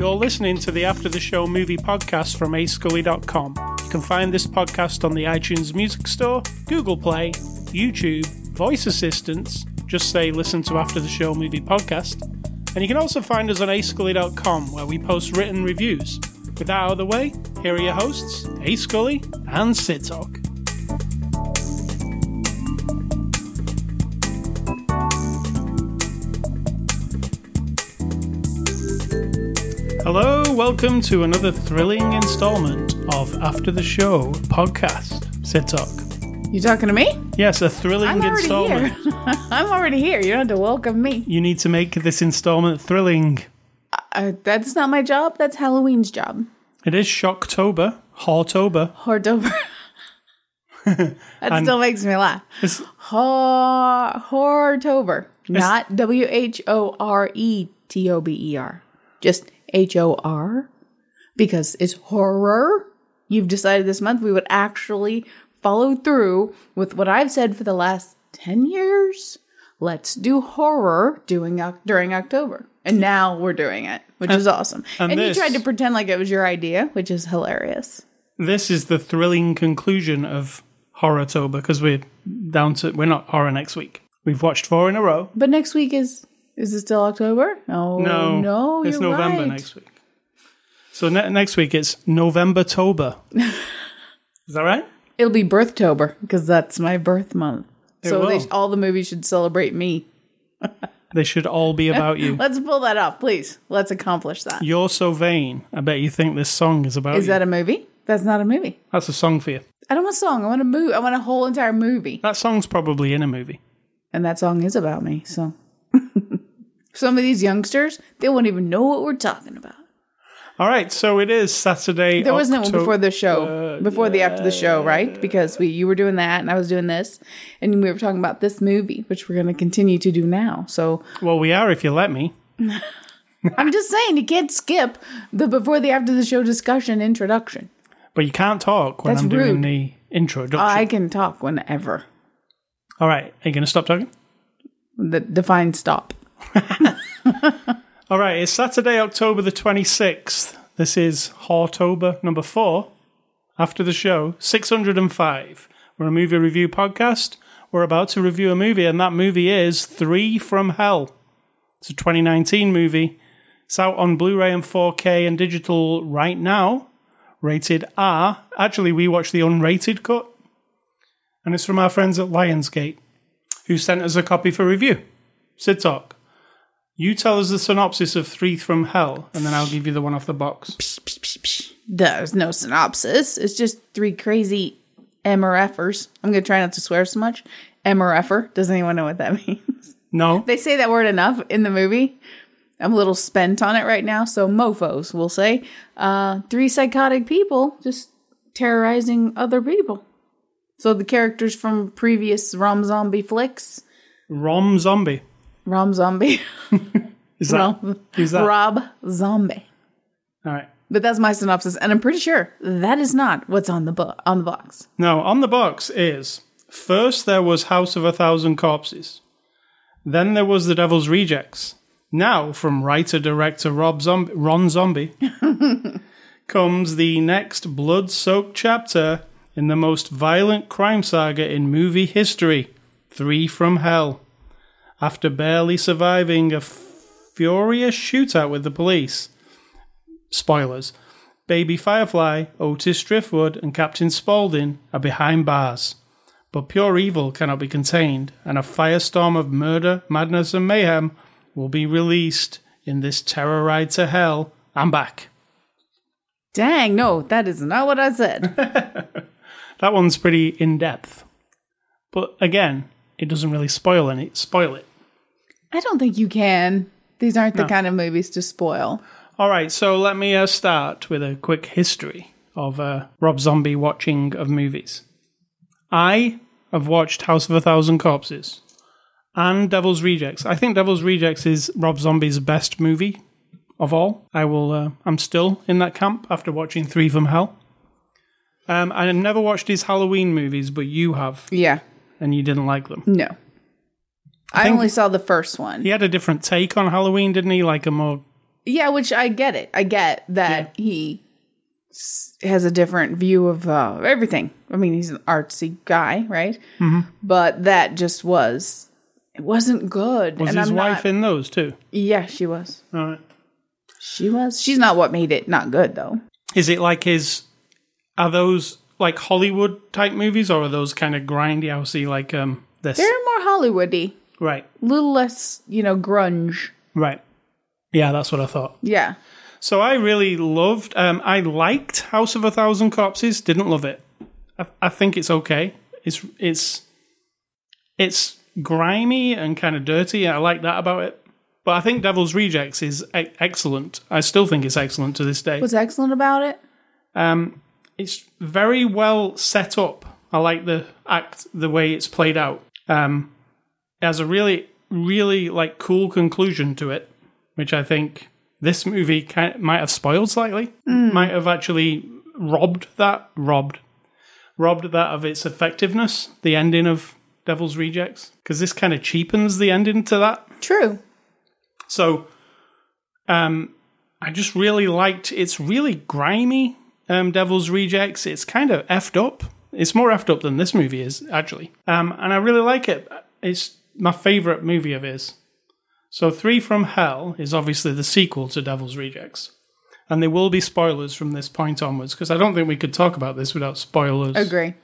You're listening to the After the Show movie podcast from ascully.com. You can find this podcast on the iTunes Music Store, Google Play, YouTube, voice assistants, just say listen to After the Show movie podcast. And you can also find us on ascully.com where we post written reviews. With that out of the way, here are your hosts, A Scully and Sid Talk. Hello, welcome to another thrilling installment of After the Show podcast. Sid Talk. You talking to me? Yes, a thrilling I'm already installment. here. I'm already here. You don't have to welcome me. You need to make this installment thrilling. Uh, that's not my job. That's Halloween's job. It is Shocktober, Hortober. Hortober. that And- still makes me laugh. It's- Hor- Hortober. Not W H O R E T O B E R. Just H O R. Because it's horror. You've decided this month we would actually follow through with what I've said for the last 10 years. Let's do horror doing Oc- during October. And now we're doing it, which is awesome. and And, this- you tried to pretend like it was your idea, which is hilarious. This is the thrilling conclusion of horror Horrortober because we're down to we're not horror next week. We've watched four in a row. But next week is is it still October? Oh No, no, it's November right. next week. So ne- next week it's November Tober. is that right? It'll be birth Birthtober because that's my birth month. It so they, all the movies should celebrate me. They should all be about you. Let's pull that off, please. Let's accomplish that. You're so vain. I bet you think this song is about Is you. that a movie? That's not a movie. That's a song for you. I don't want a song. I want a movie. I want a whole entire movie. That song's probably in a movie. And that song is about me. So some of these youngsters, they won't even know what we're talking about. All right, so it is Saturday. There wasn't one before the show, before the after the show, right? Because we you were doing that and I was doing this, and we were talking about this movie, which we're going to continue to do now. So Well, we are if you let me. I'm just saying you can't skip the before the after the show discussion introduction. But you can't talk when That's I'm doing the introduction. I can talk whenever. All right, are you going to stop talking? The define stop. All right, it's Saturday, October the 26th. This is Hortober number four. After the show, 605. We're a movie review podcast. We're about to review a movie, and that movie is Three from Hell. It's a 2019 movie. It's out on Blu ray and 4K and digital right now. Rated R. Actually, we watched the unrated cut. And it's from our friends at Lionsgate, who sent us a copy for review. Sid Talk. You tell us the synopsis of Three from Hell, and then I'll give you the one off the box. There's no synopsis. It's just three crazy MRFers. I'm going to try not to swear so much. MRFer. Does anyone know what that means? No? They say that word enough in the movie. I'm a little spent on it right now. So mofos, we'll say. Uh, three psychotic people just terrorizing other people. So the characters from previous Rom Zombie flicks. Rom Zombie. Rom Zombie. Is that? Rom, who's that? Rob Zombie. All right. But that's my synopsis, and I'm pretty sure that is not what's on the book on the box. No, on the box is first there was House of a Thousand Corpses. Then there was The Devil's Rejects. Now, from writer director Rob Zombie, Ron Zombie, comes the next blood soaked chapter in the most violent crime saga in movie history Three from Hell. After barely surviving a furious shootout with the police, spoilers, Baby Firefly, Otis Driftwood, and Captain Spaulding are behind bars. But pure evil cannot be contained, and a firestorm of murder, madness, and mayhem will be released in this terror ride to hell. I'm back. Dang, no, that is not what I said. That one's pretty in depth. But again, it doesn't really spoil any spoil it. I don't think you can. These aren't the No. kind of movies to spoil. All right, so let me uh, start with a quick history of uh, Rob Zombie watching of movies. I have watched House of a Thousand Corpses and Devil's Rejects. I think Devil's Rejects is Rob Zombie's best movie of all. I will. Uh, I'm still in that camp after watching Three from Hell. Um, I never watched his Halloween movies, but you have, Yeah. and you didn't like them. No. I, think- only saw the first one. He had a different take on Halloween, didn't he? Like a more Yeah, which I get it. I get that he s- has a different view of uh, everything. I mean, he's an artsy guy, right? Mm-hmm. But that just was. It wasn't good. was and his I'm wife not- in those too? Yeah, she was. All right. She was. She's not what made it not good, though. Is it like his? Are those like Hollywood type movies, or are those kind of grindhousey like um this? They're more Hollywoody, Right, a little less, you know, grunge. right. Yeah, that's what I thought. Yeah. So I really loved. Um, I liked House of a Thousand Corpses. Didn't love it. I, I think it's okay. It's it's it's grimy and kind of dirty. I like that about it. But I think Devil's Rejects is e- excellent. I still think it's excellent to this day. What's excellent about it? Um, it's very well set up. I like the act, the way it's played out. Um, has a really, really like cool conclusion to it, which I think this movie kind might have spoiled slightly. Might have actually robbed that, robbed, robbed that of its effectiveness. The ending of Devil's Rejects, because this kind of cheapens the ending to that. True. So, um, I just really liked. It's really grimy. Um, Devil's Rejects. It's kind of effed up. It's more effed up than this movie is actually. Um, and I really like it. It's my favorite movie of his. So, Three from Hell is obviously the sequel to Devil's Rejects, and there will be spoilers from this point onwards because I don't think we could talk about this without spoilers. Agree.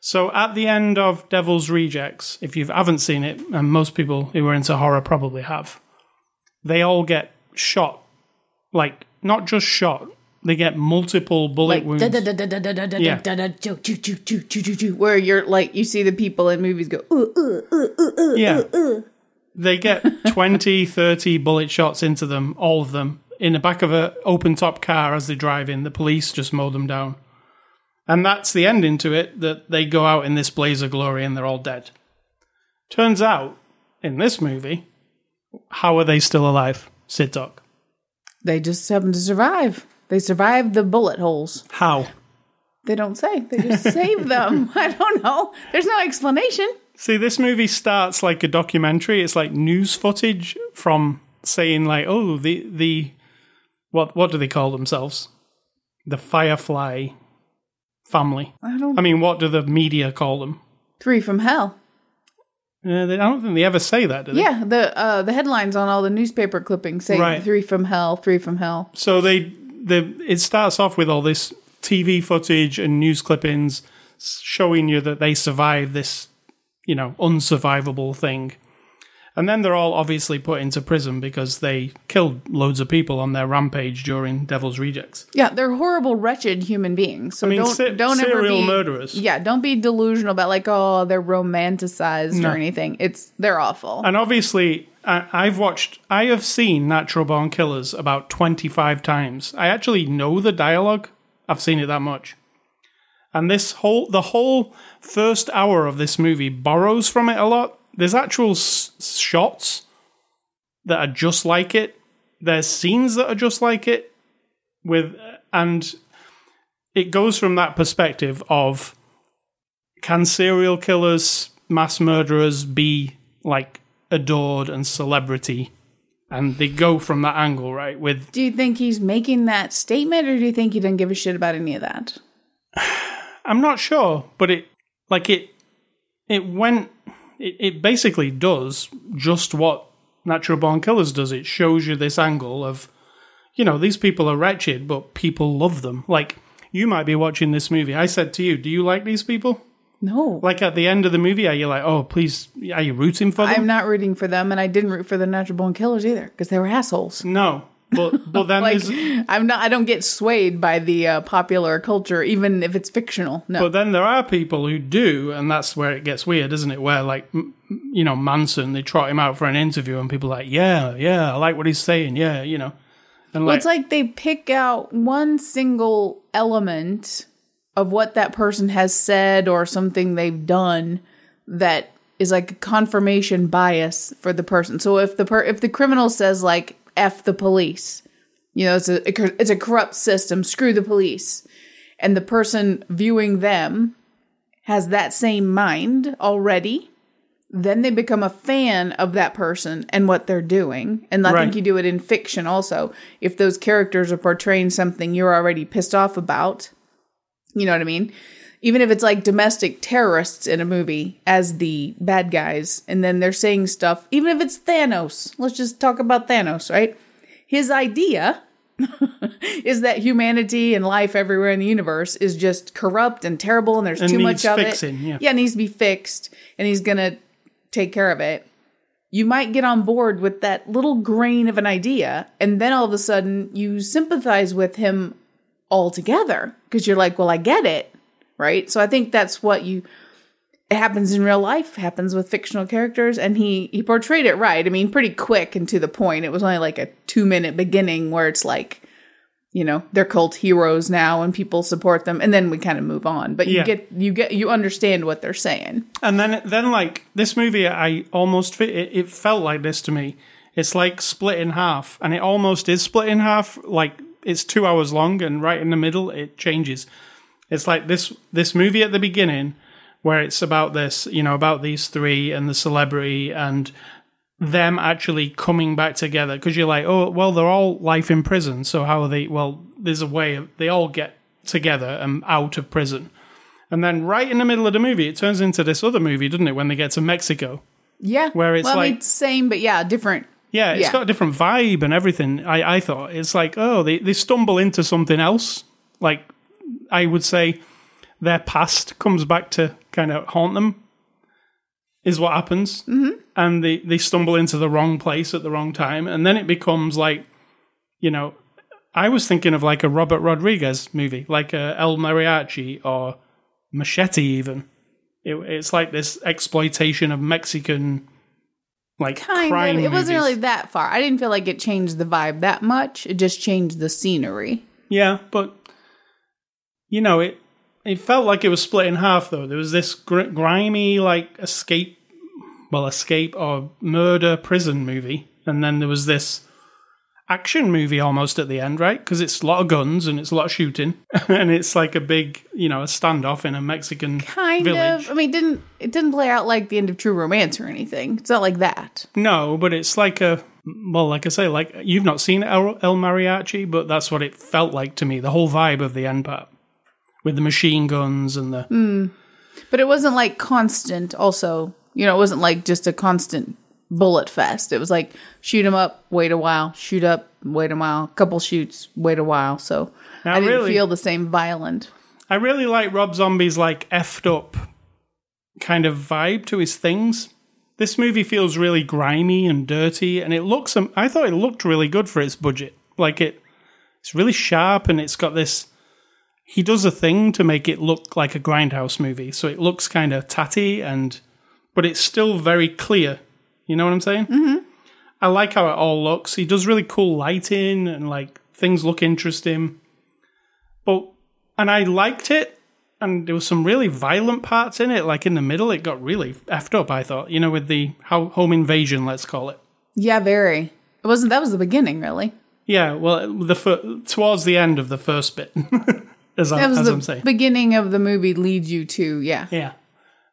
So at the end of Devil's Rejects, if you haven't seen it, and most people who are into horror probably have, they all get shot. Like, not just shot, they get multiple bullet wounds. Yeah. choo, choo, choo, choo, choo, choo, where you're like you see the people in movies go yeah. They get 20, 30 bullet shots into them, all of them, in the back of an open top car as they drive in. The police just mow them down. And that's the ending to it that they go out in this blaze of glory and they're all dead. Turns out, in this movie, how are they still alive, Sid Talk? They just happen to survive. They survive the bullet holes. How? They don't say. They just save them. I don't know. There's no explanation. See, this movie starts like a documentary. It's like news footage from saying like, oh, the the what what do they call themselves? The Firefly family. I don't. I mean, what do the media call them? Three from hell. Uh, they, I don't think they ever say that, do they? Yeah, the uh, the headlines on all the newspaper clippings say Right. three from hell, three from hell. So they the it starts off with all this TV footage and news clippings showing you that they survive this, you know, unsurvivable thing. And then they're all obviously put into prison because they killed loads of people on their rampage during Devil's Rejects. Yeah, they're horrible, wretched human beings. So I mean, don't se- don't ever serial be murderers. Yeah, don't be delusional about like oh they're romanticized No. or anything. It's they're awful. And obviously, I, I've watched, I have seen Natural Born Killers about 25 times. I actually know the dialogue. I've seen it that much. And this whole, the whole first hour of this movie borrows from it a lot. There's actual s- shots that are just like it. There's scenes that are just like it. With, and it goes from that perspective of can serial killers, mass murderers be like adored and celebrity? And they go from that angle, right? With do you think he's making that statement, or do you think he doesn't give a shit about any of that? I'm not sure, but it like it it went it, it basically does just what Natural Born Killers does. It shows you this angle of you know, these people are wretched, but people love them. Like you might be watching this movie. I said to you, do you like these people? No, Like at the end of the movie, are you like, oh, please, are you rooting for them? I'm not rooting for them, and I didn't root for the natural born killers either because they were assholes. No, but but then Like I'm not. I don't get swayed by the uh, popular culture, even if it's fictional. No, But then there are people who do, and that's where it gets weird, isn't it? Where, like, m- you know, Manson, they trot him out for an interview, and people are like, yeah, yeah, I like what he's saying, yeah, you know. And Well, like, it's like they pick out one single element of what that person has said or something they've done that is like a confirmation bias for the person. So if the per- if the criminal says like "f the police," You know, it's a it's a corrupt system. Screw the police. And the person viewing them has that same mind already. Then they become a fan of that person and what they're doing. And I Right. think you do it in fiction also. If those characters are portraying something you're already pissed off about, you know what I mean? Even if it's like domestic terrorists in a movie as the bad guys, and then they're saying stuff, even if it's Thanos, let's just talk about Thanos, right? His idea is that humanity and life everywhere in the universe is just corrupt and terrible, and there's And too much of fixing, it. yeah. yeah, it needs to be fixed, and he's gonna take care of it. You might get on board with that little grain of an idea, and then all of a sudden you sympathize with him altogether because you're like, well, I get it, right? So I think that's what you. It happens in real life, happens with fictional characters, and he he portrayed it right. I mean, pretty quick and to the point. It was only like a two minute beginning where it's like, you know, they're cult heroes now and people support them, and then we kind of move on. But you Yeah. get you get you understand what they're saying. And then, then like this movie, I almost. It, it felt like this to me. It's like split in half, and it almost is split in half. Like it's two hours long, and right in the middle, it changes. It's like this this movie at the beginning, where it's about this, you know, about these three and the celebrity and them actually coming back together. Because you're like, oh, well, they're all life in prison, so how are they? Well, there's a way of, they all get together and out of prison. And then right in the middle of the movie, it turns into this other movie, doesn't it? When they get to Mexico. Yeah, Where it's well, I mean, like- same, but yeah, different. Yeah, it's Yeah. got a different vibe and everything. I, I thought it's like, oh, they, they stumble into something else. Like, I would say their past comes back to kind of haunt them, is what happens. Mm-hmm. And they, they stumble into the wrong place at the wrong time. And then it becomes like, you know, I was thinking of like a Robert Rodriguez movie, like a El Mariachi or Machete, even. It, it's like this exploitation of Mexican, like Kind crime of. It wasn't really that far. I didn't feel like it changed the vibe that much. It just changed the scenery. Yeah, but you know, it it felt like it was split in half. Though there was this gr- grimy, like escape, well, escape or murder prison movie, and then there was this action movie almost at the end, right? Because it's a lot of guns and it's a lot of shooting, and it's like a big, you know, a standoff in a Mexican Kind village. of. I mean, it didn't it didn't play out like the end of True Romance or anything. It's not like that. No, but it's like a well, like I say, like you've not seen El, El Mariachi, but that's what it felt like to me. The whole vibe of the end part with the machine guns and the hmm. But it wasn't like constant. Also, you know, it wasn't like just a constant bullet fest. It was like shoot 'em up, wait a while, shoot up, wait a while, couple shoots, wait a while. So Now, I didn't really- feel the same violent. I really like Rob Zombie's like effed up kind of vibe to his things. This movie feels really grimy and dirty, and it looks. I thought it looked really good for its budget. Like it, it's really sharp, and it's got this. He does a thing to make it look like a grindhouse movie, so it looks kind of tatty and, but it's still very clear. You know what I'm saying? Mm-hmm. I like how it all looks. He does really cool lighting and like things look interesting. But and I liked it. And there was some really violent parts in it. Like in the middle, it got really effed up. I thought, you know, with the home invasion, let's call it. Yeah, very. It wasn't. That was the beginning, really. Yeah, well, the fir- towards the end of the first bit, as, I, was as the I'm saying, beginning of the movie. Leads you to yeah. yeah.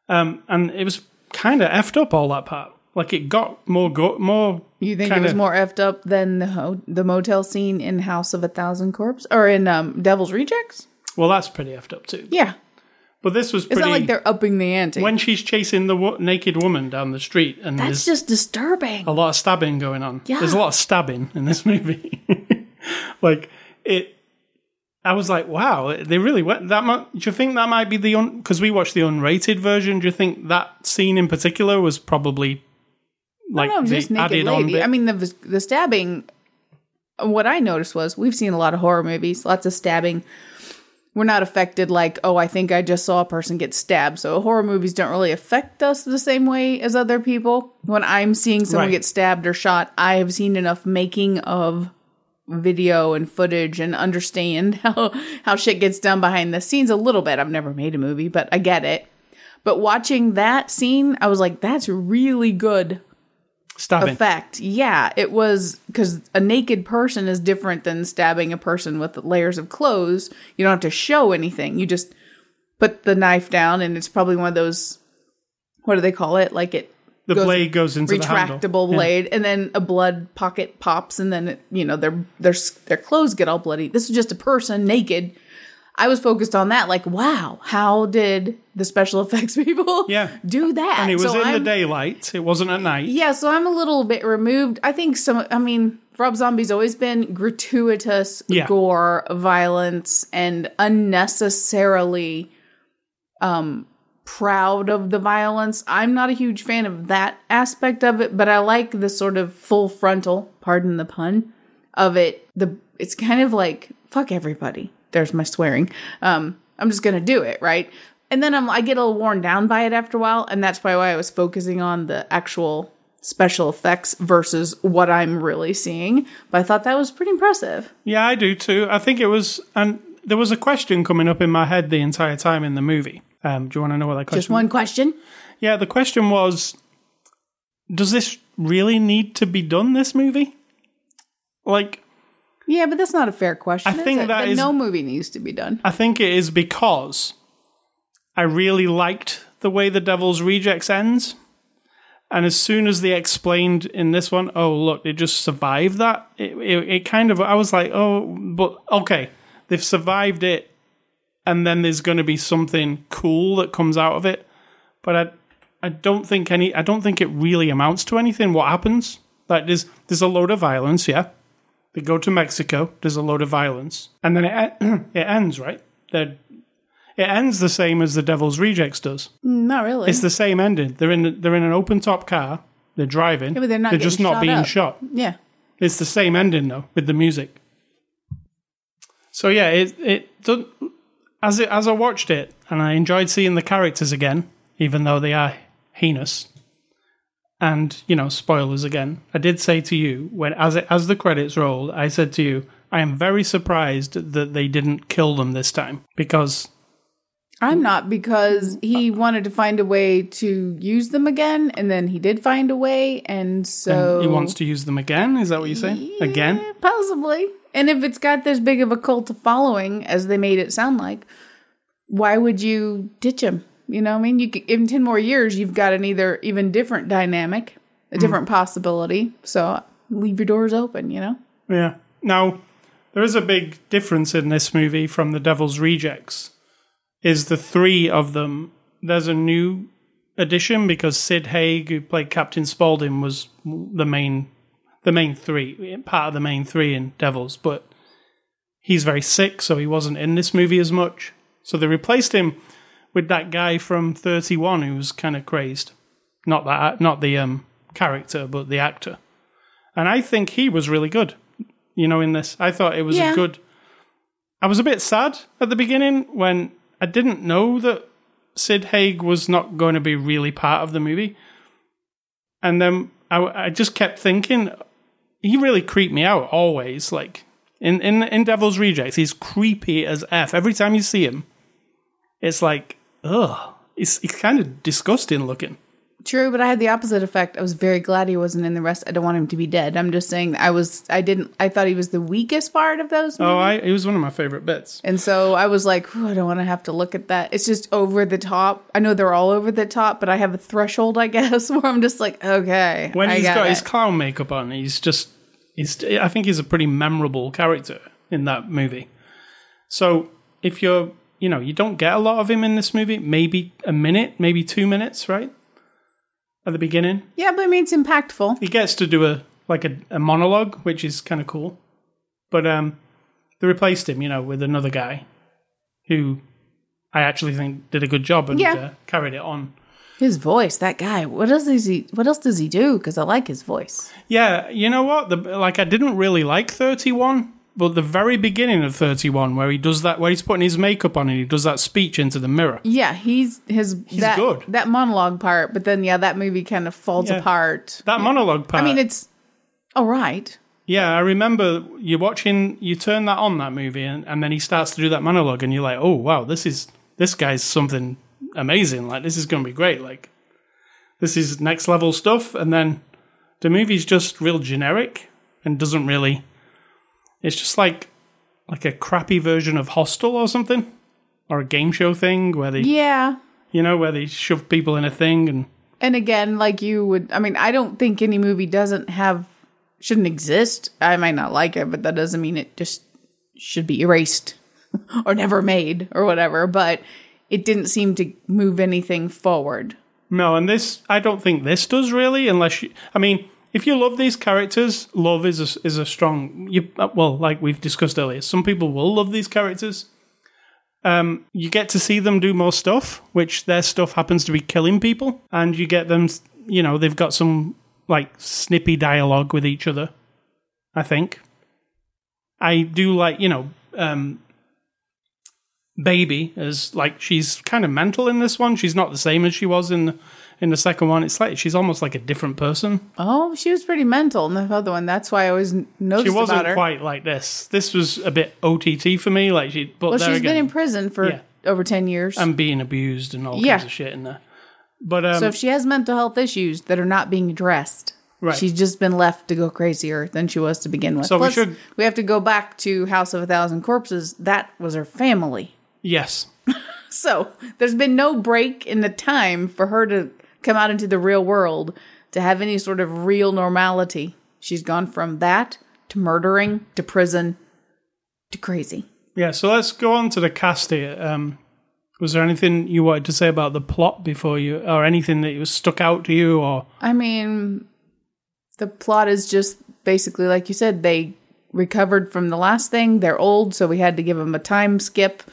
Um, and it was kind of effed up all that part. Like it got more go- more. You think kinda, it was more effed up than the ho- the motel scene in House of a Thousand Corpse or in um, Devil's Rejects? Well, that's pretty effed up too. Yeah, But this was it's pretty. not like they're upping the ante. when she's chasing the wo- naked woman down the street, and That's just disturbing. a lot of stabbing going on. Yeah. There's a lot of stabbing in this movie. like it I was like, wow, they really went that much. Do you think that might be the un because we watched the unrated version? Do you think that scene in particular was probably like no, the just naked added on lady. bit? I mean, the the stabbing. What I noticed was we've seen a lot of horror movies, lots of stabbing. We're not affected like, oh, I think I just saw a person get stabbed. So horror movies don't really affect us the same way as other people. When I'm seeing someone Right. get stabbed or shot, I have seen enough making of video and footage and understand how how shit gets done behind the scenes a little bit. I've never made a movie, but I get it. But watching that scene, I was like, that's really good Stabbing. effect. Yeah, it was because a naked person is different than stabbing a person with layers of clothes. You don't have to show anything. You just put the knife down, and it's probably one of those. What do they call it? Like it the goes- blade goes into retractable Yeah. blade, and then a blood pocket pops, and then it, you know their their their clothes get all bloody. This is just a person naked. I was focused on that. Like, wow, how did the special effects people Yeah. do that? And it was So in I'm- the daylight. It wasn't at night. yeah, so I'm a little bit removed. I think some. I mean, Rob Zombie's always been gratuitous Yeah. gore, violence, and unnecessarily um proud of the violence. I'm not a huge fan of that aspect of it, but I like the sort of full frontal, pardon the pun, of it. The it's kind of like fuck everybody. There's my swearing. Um, I'm just gonna do it, right? And then I'm, I get a little worn down by it after a while, and that's why I was focusing on the actual special effects versus what I'm really seeing. But I thought that was pretty impressive. Yeah, I do too. I think it was, and there was a question coming up in my head the entire time in the movie. Um, do you want to know what that question? Just one question. Yeah, the question was, does this really need to be done? This movie, like, Yeah, but that's not a fair question. I think it? that is- no movie needs to be done. I think it is because I really liked the way the Devil's Rejects ends. And as soon as they explained in this one, oh, look, they just survived that, it, it, it kind of, I was like, oh, but okay, they've survived it. And then there's going to be something cool that comes out of it. But I, I don't think any, I don't think it really amounts to anything. What happens? Like, there's, there's a load of violence, yeah. They go to Mexico. There's a load of violence, and then it it ends right. They're, it ends the same as the Devil's Rejects does. Not really. It's the same ending. They're in they're in an open top car. They're driving. Yeah, but they're not They're just not shot being up. shot. yeah. It's the same ending though with the music. So yeah, it it do- as it as I watched it and I enjoyed seeing the characters again, even though they are heinous. And you know, spoilers again. I did say to you when as it, as the credits rolled, I said to you, I am very surprised that they didn't kill them this time because I'm not because he wanted to find a way to use them again, and then he did find a way, and so he wants to use them again. Is that what you're saying? Again? Eh, possibly. And if it's got this big of a cult following as they made it sound like, why would you ditch him? You know, I mean, you could, in ten more years, you've got an either even different dynamic, a different possibility. So leave your doors open. You know. Yeah. Now, there is a big difference in this movie from The Devil's Rejects. Is the three of them? There's a new addition because Sid Haig, who played Captain Spaulding, was the main, the main three, part of the main three in Devils. But he's very sick, so he wasn't in this movie as much. So they replaced him with that guy from Thirty One who was kind of crazed. Not that, not the um, character, but the actor. And I think he was really good you know, in this. I thought it was Yeah. a good. I was a bit sad at the beginning when I didn't know that Sid Haig was not going to be really part of the movie. And then I, I just kept thinking, he really creeped me out always. Like in, in, in Devil's Rejects, he's creepy as F. Every time you see him, it's like, ugh. it's, he's kind of disgusting looking. True, but I had the opposite effect. I was very glad he wasn't in the rest. I don't want him to be dead. I'm just saying I was I didn't I thought he was the weakest part of those movies. Oh, I, he was one of my favorite bits. And so I was like, I don't want to have to look at that. It's just over the top. I know they're all over the top, but I have a threshold, I guess, where I'm just like, okay. when I he's got got it. his clown makeup on, he's just he's I think he's a pretty memorable character in that movie. So if you're you know, you don't get a lot of him in this movie, maybe a minute, maybe two minutes, right? At the beginning. Yeah, but I mean, it's impactful. He gets to do a like a, a monologue, which is kind of cool. But um they replaced him, you know, with another guy who I actually think did a good job and Yeah. uh, carried it on. His voice, that guy. What else does he? What else does he do? Because I like his voice. Yeah, you know what? The, like I didn't really like 31, but the very beginning of 31 where he does that where he's putting his makeup on and he does that speech into the mirror. Yeah, he's his. that, good. That monologue part, but then yeah, that movie kind of falls Yeah. apart. That monologue part. I mean, it's all right. yeah, I remember you're watching you turn that on that movie and, and then he starts to do that monologue and you're like, "Oh, wow, this is this guy's something amazing. Like this is going to be great. Like this is next level stuff." And then the movie's just real generic and doesn't really. It's just like like a crappy version of Hostel or something, or a game show thing where they, Yeah. you know, where they shove people in a thing and And again, like you would, I mean, I don't think any movie doesn't have, shouldn't exist. I might not like it, but that doesn't mean it just should be erased or never made or whatever. But it didn't seem to move anything forward. No, and this I don't think this does really, unless you. I mean, if you love these characters, love is a, is a strong. You uh, well, like we've discussed earlier, some people will love these characters. Um, you get to see them do more stuff, which their stuff happens to be killing people, and you get them. You know, they've got some like snippy dialogue with each other. I think. I do like you know. Um, baby as like she's kind of mental in this one. She's not the same as she was in in the second one. It's like she's almost like a different person. Oh, she was pretty mental in the other one. That's why I always noticed She wasn't quite like this. This was a bit OTT for me. Like she, but well, she's again, been in prison for Yeah. over 10 years. and being abused and all Yeah. kinds of shit in there. But um, so if she has mental health issues that are not being addressed, Right. she's just been left to go crazier than she was to begin with. So we should- we have to go back to House of a Thousand Corpses. That was her family. yes, So there's been no break in the time for her to come out into the real world to have any sort of real normality. She's gone from that to murdering to prison to crazy. yeah. So let's go on to the cast here. Um, was there anything you wanted to say about the plot before you, or anything that was stuck out to you, or I mean, the plot is just basically like you said, they recovered from the last thing. They're old, so we had to give them a time skip.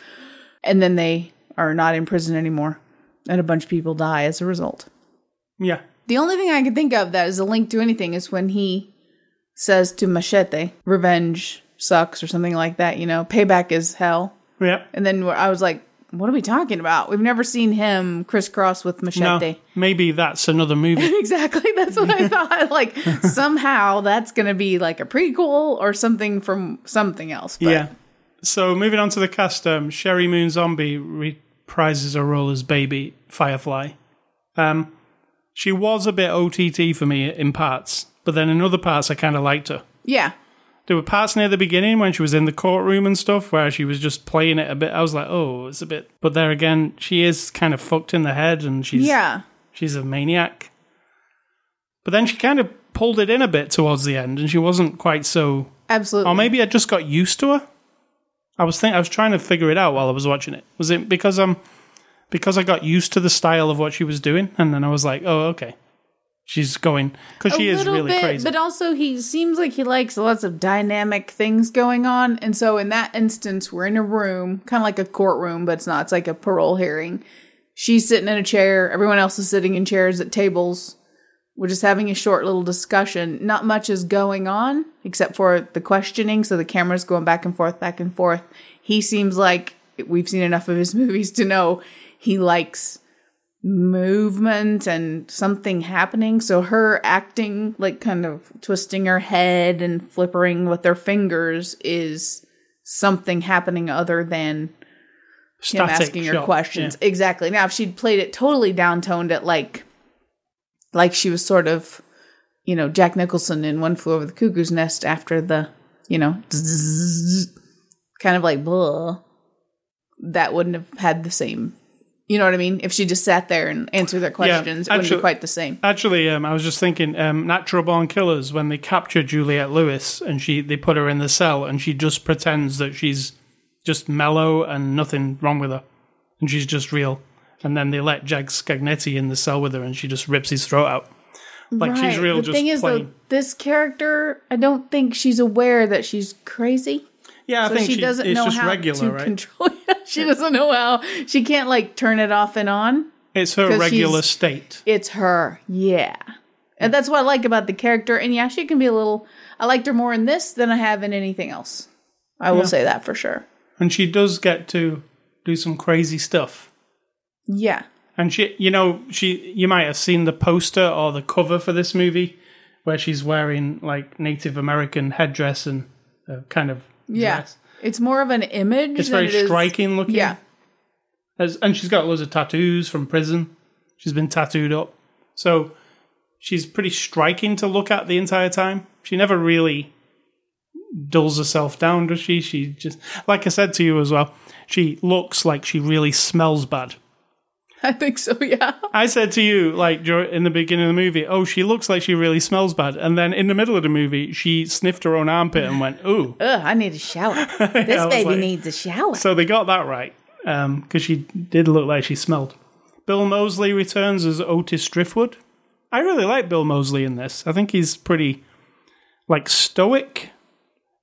And then they are not in prison anymore. And a bunch of people die as a result. Yeah, The only thing I can think of that is a link to anything is when he says to Machete, revenge sucks or something like that, you know, payback is hell. yeah. And then I was like, what are we talking about? We've never seen him crisscross with No, Machete. maybe that's another movie. Exactly. That's what I thought. Like somehow that's going to be like a prequel or something from something else. But Yeah. So moving on to the cast, um, Sheri Moon Zombie reprises her role as Baby Firefly. Um, she was a bit OTT for me in parts, but then in other parts I kind of liked her. yeah. There were parts near the beginning when she was in the courtroom and stuff where she was just playing it a bit. I was like, oh, it's a bit. But there again, she is kind of fucked in the head and she's Yeah. she's a maniac. But then she kind of pulled it in a bit towards the end, and she wasn't quite so Absolutely. or maybe I just got used to her. I was think I was trying to figure it out while I was watching it. Was it because um because I got used to the style of what she was doing, and then I was like, oh okay, she's going because she is really bit, crazy. but also he seems like he likes lots of dynamic things going on. And so in that instance, we're in a room, kind of like a courtroom, but it's not. It's like a parole hearing. She's sitting in a chair. Everyone else is sitting in chairs at tables. We're just having a short little discussion. Not much is going on except for the questioning. So the camera's going back and forth, back and forth. He seems like we've seen enough of his movies to know he likes movement and something happening. So her acting, like kind of twisting her head and flippering with her fingers, is something happening other than him Static asking her shot, questions. Exactly. Now, if she'd played it totally downtoned it like, like she was sort of, you know, Jack Nicholson in One Flew Over the Cuckoo's Nest after the, you know, kind of like blah, that wouldn't have had the same. You know what I mean? If she just sat there and answered their questions, it wouldn't be quite the same. Actually, um, I was just thinking, um, Natural Born Killers, when they capture Juliette Lewis and she they put her in the cell and she just pretends that she's just mellow and nothing wrong with her, and she's just real. And then they let Jack Scagnetti in the cell with her, and she just rips his throat out. Like she's Right. real, The just thing is, plain. though, this character, I don't think she's aware that she's crazy. yeah, I so think she, doesn't it's know how regular, to right? control. she doesn't know how. She can't like turn it off and on. It's her regular state. It's her, yeah, and that's what I like about the character. And yeah, she can be a little. I liked her more in this than I have in anything else. I will Yeah. say that for sure. And she does get to do some crazy stuff. Yeah, And she, you know, she, you might have seen the poster or the cover for this movie where she's wearing like Native American headdress and uh, kind of yeah. dress. It's more of an image. It's very it is- striking looking. Yeah, As, and she's got loads of tattoos from prison. She's been tattooed up. So she's pretty striking to look at the entire time. She never really dulls herself down, does she? She just, like I said to you as well, she looks like she really smells bad. I think so, yeah. I said to you, like in the beginning of the movie, oh, she looks like she really smells bad. And then in the middle of the movie, she sniffed her own armpit and went, ooh. Ugh, I need a shower. This I baby like- needs a shower. So they got that right, um, because she did look like she smelled. Bill Moseley returns as Otis Driftwood. I really like Bill Moseley in this. I think he's pretty, like, stoic.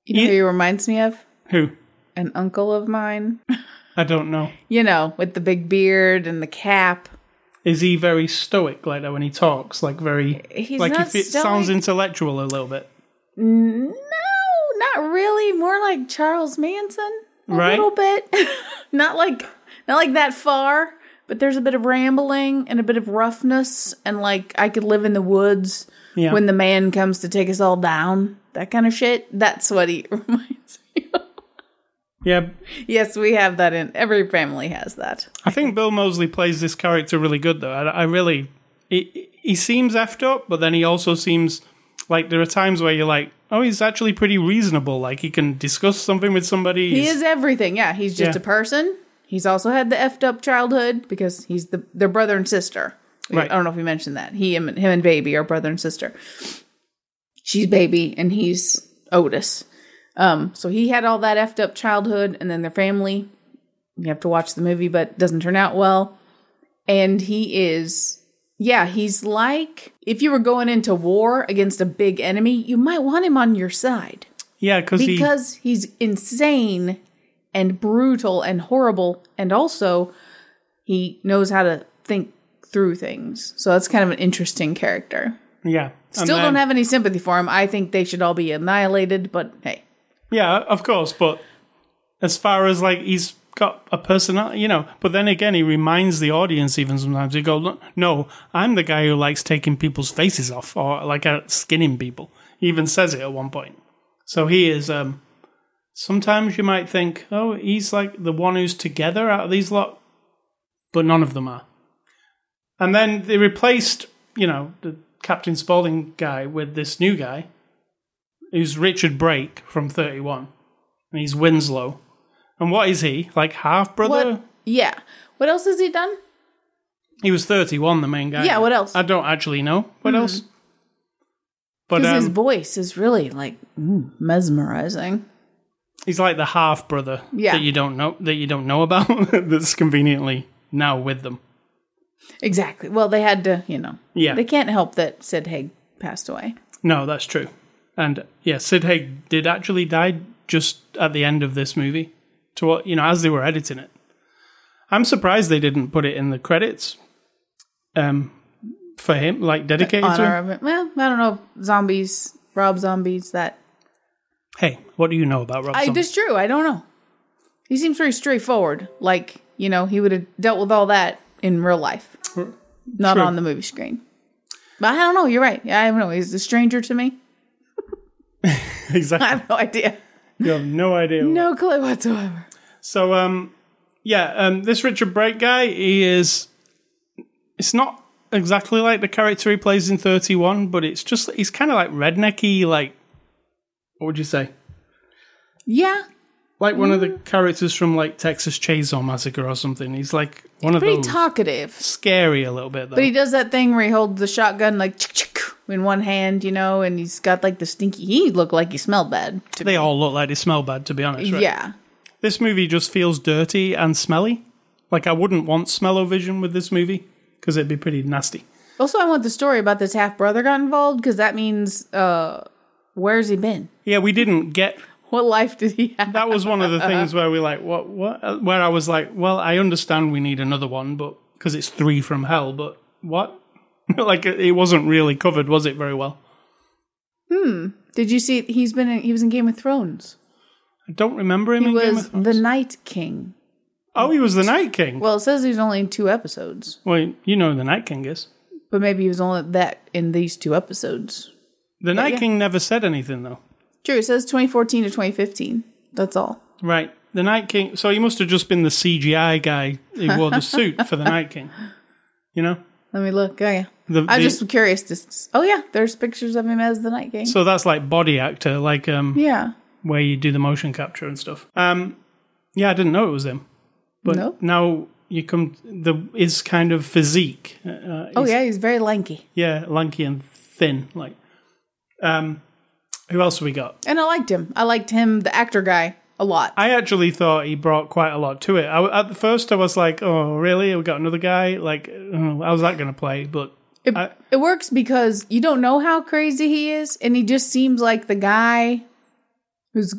You know Ye- who he reminds me of? Who? An uncle of mine. I don't know. You know, with the big beard and the cap. Is he very stoic like that when he talks? Like very, He's like not if it stoic. sounds intellectual a little bit. No, not really. More like Charles Manson. A Right. little bit. not like not like that far, but there's a bit of rambling and a bit of roughness and like I could live in the woods Yeah. when the man comes to take us all down. That kind of shit. That's what he reminds me of. Yeah, Yes, we have that in every family has that. I think Bill Moseley plays this character really good, though. I, I really, he, he seems effed up, but then he also seems like there are times where you're like, oh, he's actually pretty reasonable. Like he can discuss something with somebody. He is everything. Yeah, he's just Yeah. a person. He's also had the effed up childhood because he's the their brother and sister. Right. I don't know if we mentioned that. He and him and baby are brother and sister. She's baby and he's Otis. Um, so he had all that effed up childhood, and then their family. You have to watch the movie, but it doesn't turn out well. And he is, yeah, he's like if you were going into war against a big enemy, you might want him on your side yeah, because he, because he's insane and brutal and horrible and also he knows how to think through things so that's kind of an interesting character yeah, still then- don't have any sympathy for him i think they should all be annihilated but hey Yeah, of course, but as far as like he's got a personality, you know, but then again, he reminds the audience even sometimes. He goes, "No, I'm the guy who likes taking people's faces off or like uh, skinning people." He even says it at one point. So he is. um Sometimes you might think, "Oh, he's like the one who's together out of these lot," but none of them are. And then they replaced, you know, the Captain Spaulding guy with this new guy who's Richard Brake from 31. And he's Winslow. And what is he? Like half brother? what yeah what else has he done He was 31, the main guy. Yeah, what else? I don't actually know. What else? But because his um, voice is really like mm, mesmerizing he's like the half brother Yeah. that you don't know that you don't know about that's conveniently now with them. exactly well they had to you know Yeah. they can't help that sid haig passed away No, that's true. And yeah, Sid Haig did actually die just at the end of this movie. To what you know, as they were editing it. I'm surprised they didn't put it in the credits. Um for him, like dedicated to honor him. of it well i don't know zombies rob zombies that Hey, what do you know about Rob I, Zombie? it's true. I don't know. He seems very straightforward. Like, you know, he would have dealt with all that in real life, not True. on the movie screen. But I don't know. You're right. Yeah, I don't know. He's a stranger to me. I have no idea. You have no idea. No clue whatsoever. So um yeah, um this Richard Brake guy, he is it's not exactly like the character he plays in 31, but it's just he's kind of like rednecky like what would you say? Yeah. Like one Mm. of the characters from like Texas Chainsaw Massacre or something. He's like one of Pretty those talkative. scary a little bit though. But he does that thing where he holds the shotgun like in one hand, you know, and he's got like the stinky. He looked like he smelled bad. To they all look like they smell bad to be honest, right? Yeah. This movie just feels dirty and smelly. Like I wouldn't want smell-o-vision with this movie because it'd be pretty nasty. Also, I want the story about this half brother got involved because that means, uh, where's he been? Yeah, we didn't get What life did he have? that was one of the things where we like what what where I was like, well, I understand we need another one, but because it's three from hell, but what? like it wasn't really covered, was it very well? Hmm. Did you see? He's been. In, he was in Game of Thrones. I don't remember him He in Game of was Thrones. the Night King. oh, he was the Night King. Well, it says he's only in two episodes, Well, you know who the Night King is. but maybe he was only that in these two episodes. The Night yeah. King never said anything though. True. It says 2014 to 2015. That's all. Right. The Night King. So he must have just been the CGI guy who wore the suit for the Night King. You know? Let me look. Oh yeah. The- I'm the- just curious. To, oh yeah, there's pictures of him as the Night King. So that's like body actor, like um, yeah. where you do the motion capture and stuff. Um, yeah, I didn't know it was him, but No. now you come the is kind of physique. Uh, Oh yeah, he's very lanky, yeah, lanky and thin. Like, um, who else have we got? and I liked him. I liked him, the actor guy, a lot. I actually thought he brought quite a lot to it. I, at the first, I was like, "Oh, really? We got another guy? Like, oh, how's that going to play?" But It, I- it works because you don't know how crazy he is, and he just seems like the guy who's.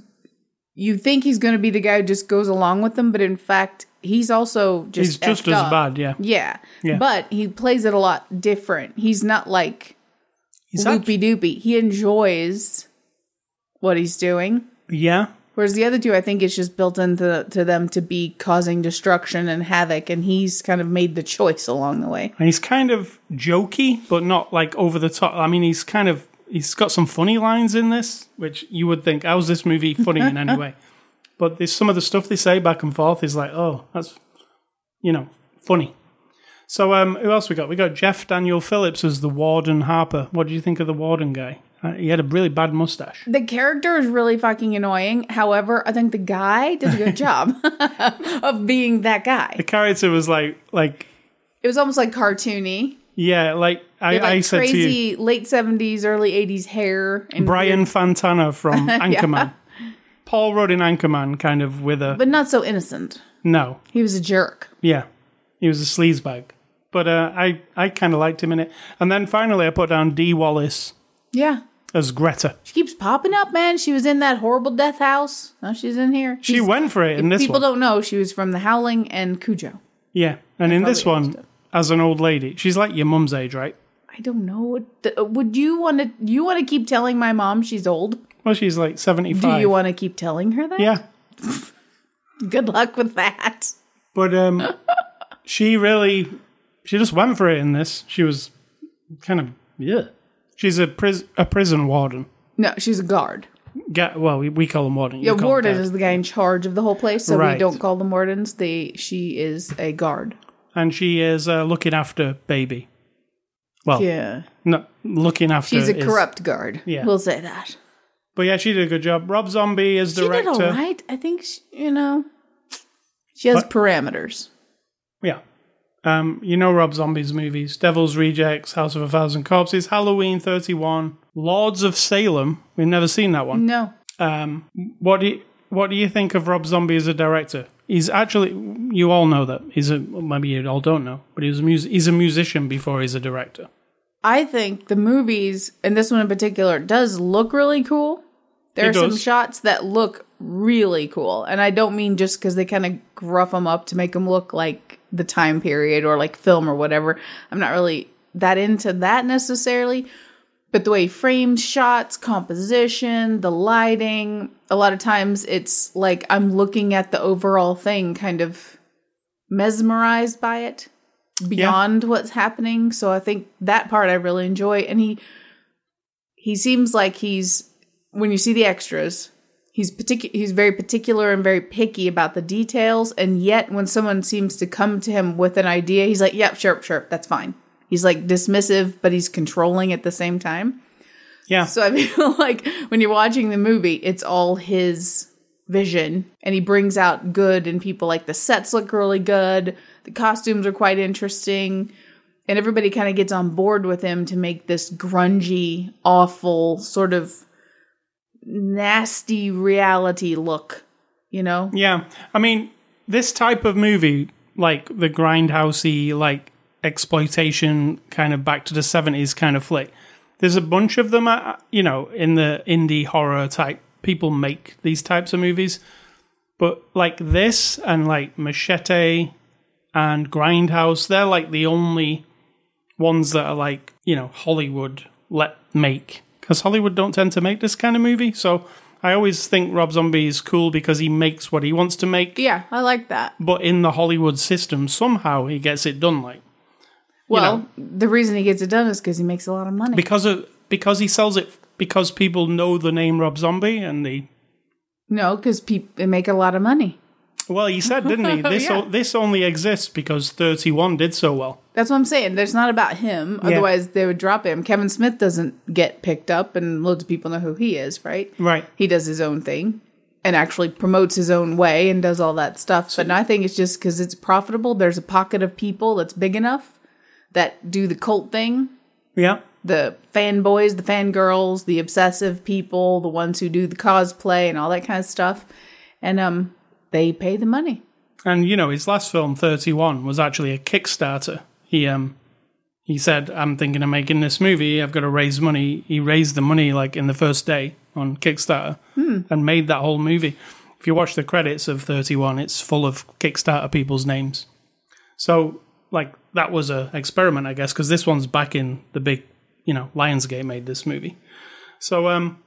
You think he's going to be the guy who just goes along with them, but in fact, he's also just he's just as up. bad. Yeah, Yeah. Yeah. but he plays it a lot different. He's not like he's loopy doopy. He enjoys what he's doing. yeah. Whereas the other two, I think it's just built into to them to be causing destruction and havoc, and he's kind of made the choice along the way. And he's kind of jokey, but not like over the top. I mean, he's kind of he's got some funny lines in this, which you would think, how's this movie funny in any way? But there's some of the stuff they say back and forth is like, oh, that's you know funny. So um, who else we got? We got Jeff Daniel Phillips as the Warden Harper. What do you think of the Warden guy? Uh, he had a really bad mustache. The character is really fucking annoying. However, I think the guy did a good job of being that guy. The character was like like It was almost like cartoony. yeah, like I, like I said to you, crazy late seventies, early eighties hair and Brian Fantana from Anchorman. Paul Rudd in Anchorman, kind of with a but not so innocent. no. He was a jerk. Yeah, he was a sleazebag. But uh, I, I kind of liked him in it. And then finally, I put down Dee Wallace Yeah. As Greta. She keeps popping up, man. She was in that horrible death house. Now she's in here. She went for it in this one. People one. don't know she was from The Howling and Cujo. Yeah, and in this one, understood. as an old lady, she's like your mum's age, right? I don't know. Would you want to? You want to keep telling my mom she's old? Well, she's like Do seventy-five. you want to keep telling her that? Yeah, Good luck with that. but um, she really, she just went for it in this. She was kind of yeah. She's a pris- a prison warden. No, she's a guard. Ga- well, we, we call them warden. You Yeah, call warden guard. is the guy in charge of the whole place, so we don't call them wardens. They she is a guard. and she is uh, looking after baby. Well, Yeah, no, looking after. she's a is- corrupt guard. Yeah. we'll say that. But yeah, she did a good job. Rob Zombie is She director. did all right. I think she, you know she has What? parameters. Yeah. Um, you know Rob Zombie's movies: Devil's Rejects, House of a Thousand Corpses, Halloween 31, Lords of Salem. We've never seen that one. No, Um, what do you, what do you think of Rob Zombie as a director? He's actually you all know that he's a maybe you all don't know, but he was a mus- he's a musician before he's a director. I think the movies, and this one in particular, does look really cool. There It are some shots that look really cool, and I don't mean just because they kind of gruff them up to make them look like the time period or like film or whatever. I'm not really that into that necessarily, but the way he framed shots, composition, the lighting, a lot of times it's like I'm looking at the overall thing, kind of mesmerized by it beyond what's happening. So I think that part I really enjoy. And he he seems like he's when you see the extras, he's particular he's very particular and very picky about the details. And yet when someone seems to come to him with an idea, he's like, Yep, sure, sure, that's fine. He's like dismissive, but he's controlling at the same time. Yeah, So I feel like when you're watching the movie, it's all his vision and he brings out good in people like the sets look really good, the costumes are quite interesting, and everybody kind of gets on board with him to make this grungy, awful, sort of nasty reality look, you know? yeah. I mean, this type of movie, like the grindhousey, like exploitation kind of back to the seventies kind of flick. There's a bunch of them, uh, you know, in the indie horror type. People make these types of movies, but like this and like Machete and Grindhouse, they're like the only ones that are like you know Hollywood let make because Hollywood don't tend to make this kind of movie. So I always think Rob Zombie is cool because he makes what he wants to make, Yeah, I like that. but in the Hollywood system somehow he gets it done. Like Well, the reason he gets it done is because he makes a lot of money. because of because he sells it because people know the name Rob Zombie and they no, because people make a lot of money. well he said didn't he this Yeah. o- this only exists because 31 did so well That's what I'm saying. There's not about him. Yeah. Otherwise, they would drop him. Kevin Smith doesn't get picked up, and loads of people know who he is, right? Right. He does his own thing and actually promotes his own way and does all that stuff. But I think it's just because it's profitable. There's a pocket of people that's big enough that do the cult thing. Yeah. The fanboys, the fangirls, the obsessive people, the ones who do the cosplay and all that kind of stuff. And um, they pay the money. And you know, his last film, Thirty One, was actually a Kickstarter. He um he said, I'm thinking of making this movie, I've got to raise money. He raised the money like in the first day on Kickstarter and made that whole movie. If you watch the credits of 31, it's full of Kickstarter people's names. So, like, that was a experiment, I guess, because this one's back in the big, you know, Lionsgate made this movie. So, um,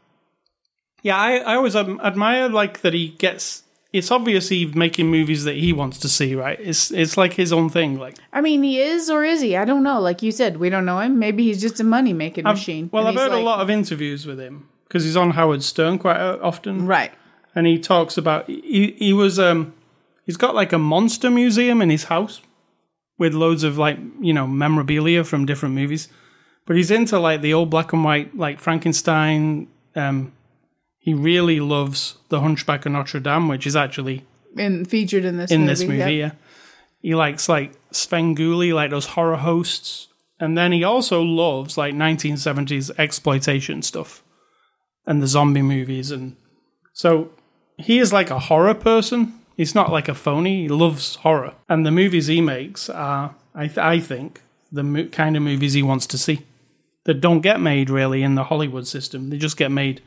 yeah, I, I always um, admire like that he gets. It's obviously making movies that he wants to see, right? It's it's like his own thing. Like, I mean, he is or is he? I don't know. Like you said, we don't know him. Maybe he's just a money making machine. well, I've heard a lot of interviews with him because he's on Howard Stern quite uh, often, Right. and he talks about he he was um he's got like a monster museum in his house with loads of like you know memorabilia from different movies, but he's into like the old black and white like Frankenstein. Um, he really loves the Hunchback of Notre Dame, which is actually And featured in this in movie. this movie. yep. Yeah, he likes like Svengoolie, like those horror hosts, and then he also loves like 1970s exploitation stuff and the zombie movies, and so he is like a horror person. He's not like a phony. He loves horror, and the movies he makes are, I, th- I think, the mo- kind of movies he wants to see that don't get made really in the Hollywood system. They just get made.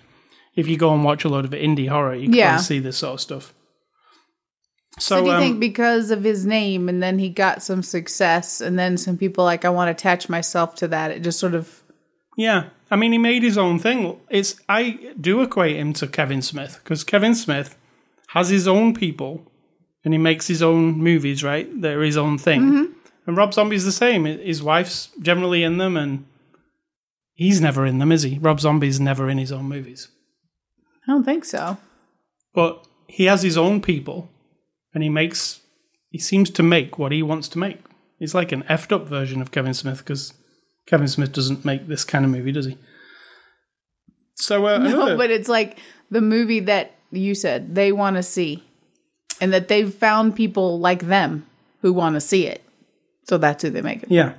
If you go and watch a lot of indie horror, you can Yeah. see this sort of stuff. So, So do you um, think because of his name and then he got some success and then some people like I want to attach myself to that, it just sort of Yeah, I mean, he made his own thing. It's I do equate him to Kevin Smith because Kevin Smith has his own people, and he makes his own movies. Right, they're his own thing. And Rob Zombie's the same. His wife's generally in them, and he's never in them, is he? Rob Zombie's never in his own movies, I don't think so. but he has his own people, and he makes. He seems to make what he wants to make. He's like an effed up version of Kevin Smith because Kevin Smith doesn't make this kind of movie, does he? So uh, another, No, but it's like the movie that you said they want to see and that they've found people like them who want to see it. So that's who they make it. yeah.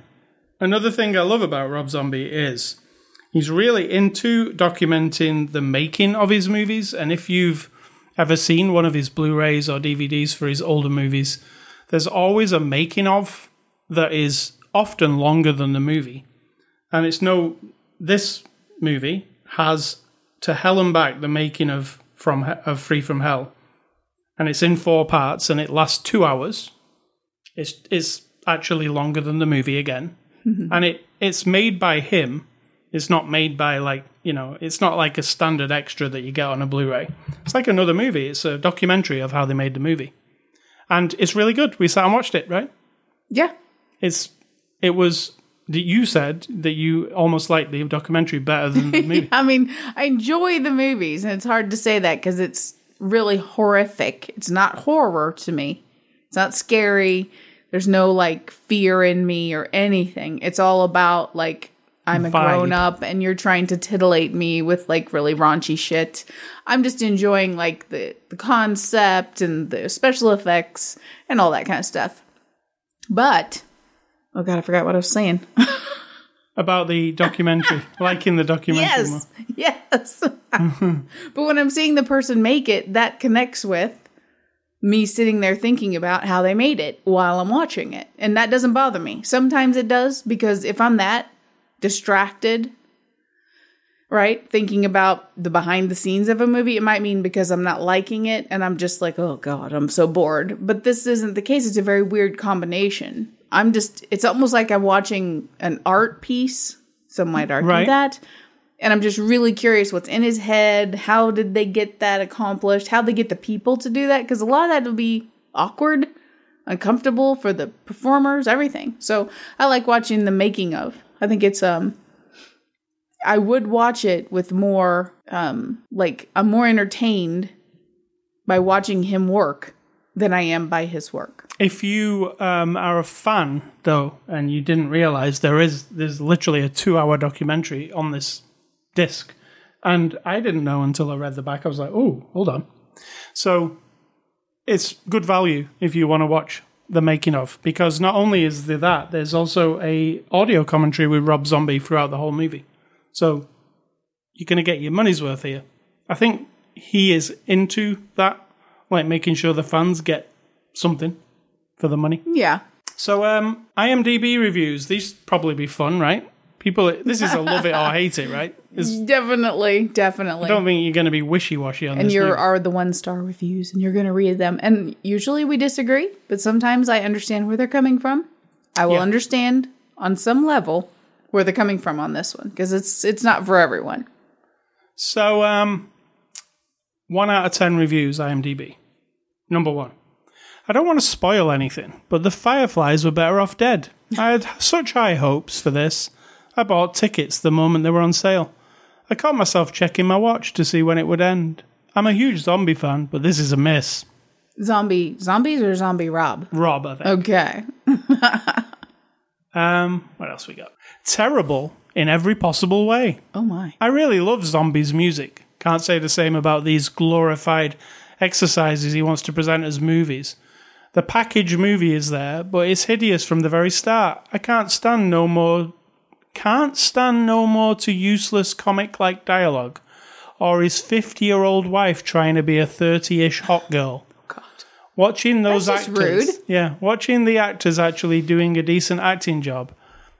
Another thing I love about Rob Zombie is he's really into documenting the making of his movies. And if you've ever seen one of his Blu-rays or DVDs for his older movies, there's always a making of that is often longer than the movie. And it's no this movie has to hell and back the making of from of Three from Hell, and it's in four parts and it lasts two hours. It's it's actually longer than the movie again, mm-hmm. and it it's made by him. It's not made by like you know. It's not like a standard extra that you get on a Blu-ray. It's like another movie. It's a documentary of how they made the movie, and it's really good. We sat and watched it, right? Yeah. It's it was that you said that you almost liked the documentary better than the movie. I mean, I enjoy the movies, and it's hard to say that because it's really horrific. It's not horror to me. It's not scary. There's no like fear in me or anything. It's all about like I'm a Vibe. grown up and you're trying to titillate me with like really raunchy shit. I'm just enjoying like the the concept and the special effects and all that kind of stuff. But oh god, I forgot what I was saying. about the documentary, liking the documentary. more. Yes, yes. but when I'm seeing the person make it, that connects with me sitting there thinking about how they made it while I'm watching it. And that doesn't bother me. Sometimes it does because if I'm that distracted, right, thinking about the behind the scenes of a movie, it might mean because I'm not liking it and I'm just like, oh God, I'm so bored. But this isn't the case. It's a very weird combination. I'm just, it's almost like I'm watching an art piece. Some might argue Right. that. And I'm just really curious what's in his head. How did they get that accomplished? How did they get the people to do that? Because a lot of that will be awkward, uncomfortable for the performers, everything. So I like watching the making of. I think it's um I would watch it with more um like I'm more entertained by watching him work than I am by his work. If you um, are a fan, though, and you didn't realize there is there's literally a two-hour documentary on this disc, and I didn't know until I read the back. I was like, "Oh, hold on." So it's good value if you want to watch the making of, because not only is there that, there's also a audio commentary with Rob Zombie throughout the whole movie. So you're going to get your money's worth here. I think he is into that, like making sure the fans get something for the money. Yeah. So, um, IMDb reviews. These probably be fun, right? People, this is a love it or hate it, right? It's, Definitely, definitely. I don't think you're going to be wishy washy on and this. And you are the one star reviews and you're going to read them. And usually we disagree, but sometimes I understand where they're coming from. I will Yeah. understand on some level where they're coming from on this one because it's it's not for everyone. So, um, one out of ten reviews, IMDb. Number one. I don't want to spoil anything, but the Fireflies were better off dead. I had such high hopes for this. I bought tickets the moment they were on sale. I caught myself checking my watch to see when it would end. I'm a huge zombie fan, but this is a miss. Zombie zombies or zombie Rob? Rob, I think. Okay. Um, what else we got? Terrible in every possible way. Oh my. I really love Zombies music. Can't say the same about these glorified exercises he wants to present as movies. The package movie is there, but it's hideous from the very start. I can't stand no more can't stand no more to useless comic like dialogue. Or his fifty year old wife trying to be a thirty ish hot girl. Oh, God. Watching those That's actors, yeah, watching the actors actually doing a decent acting job,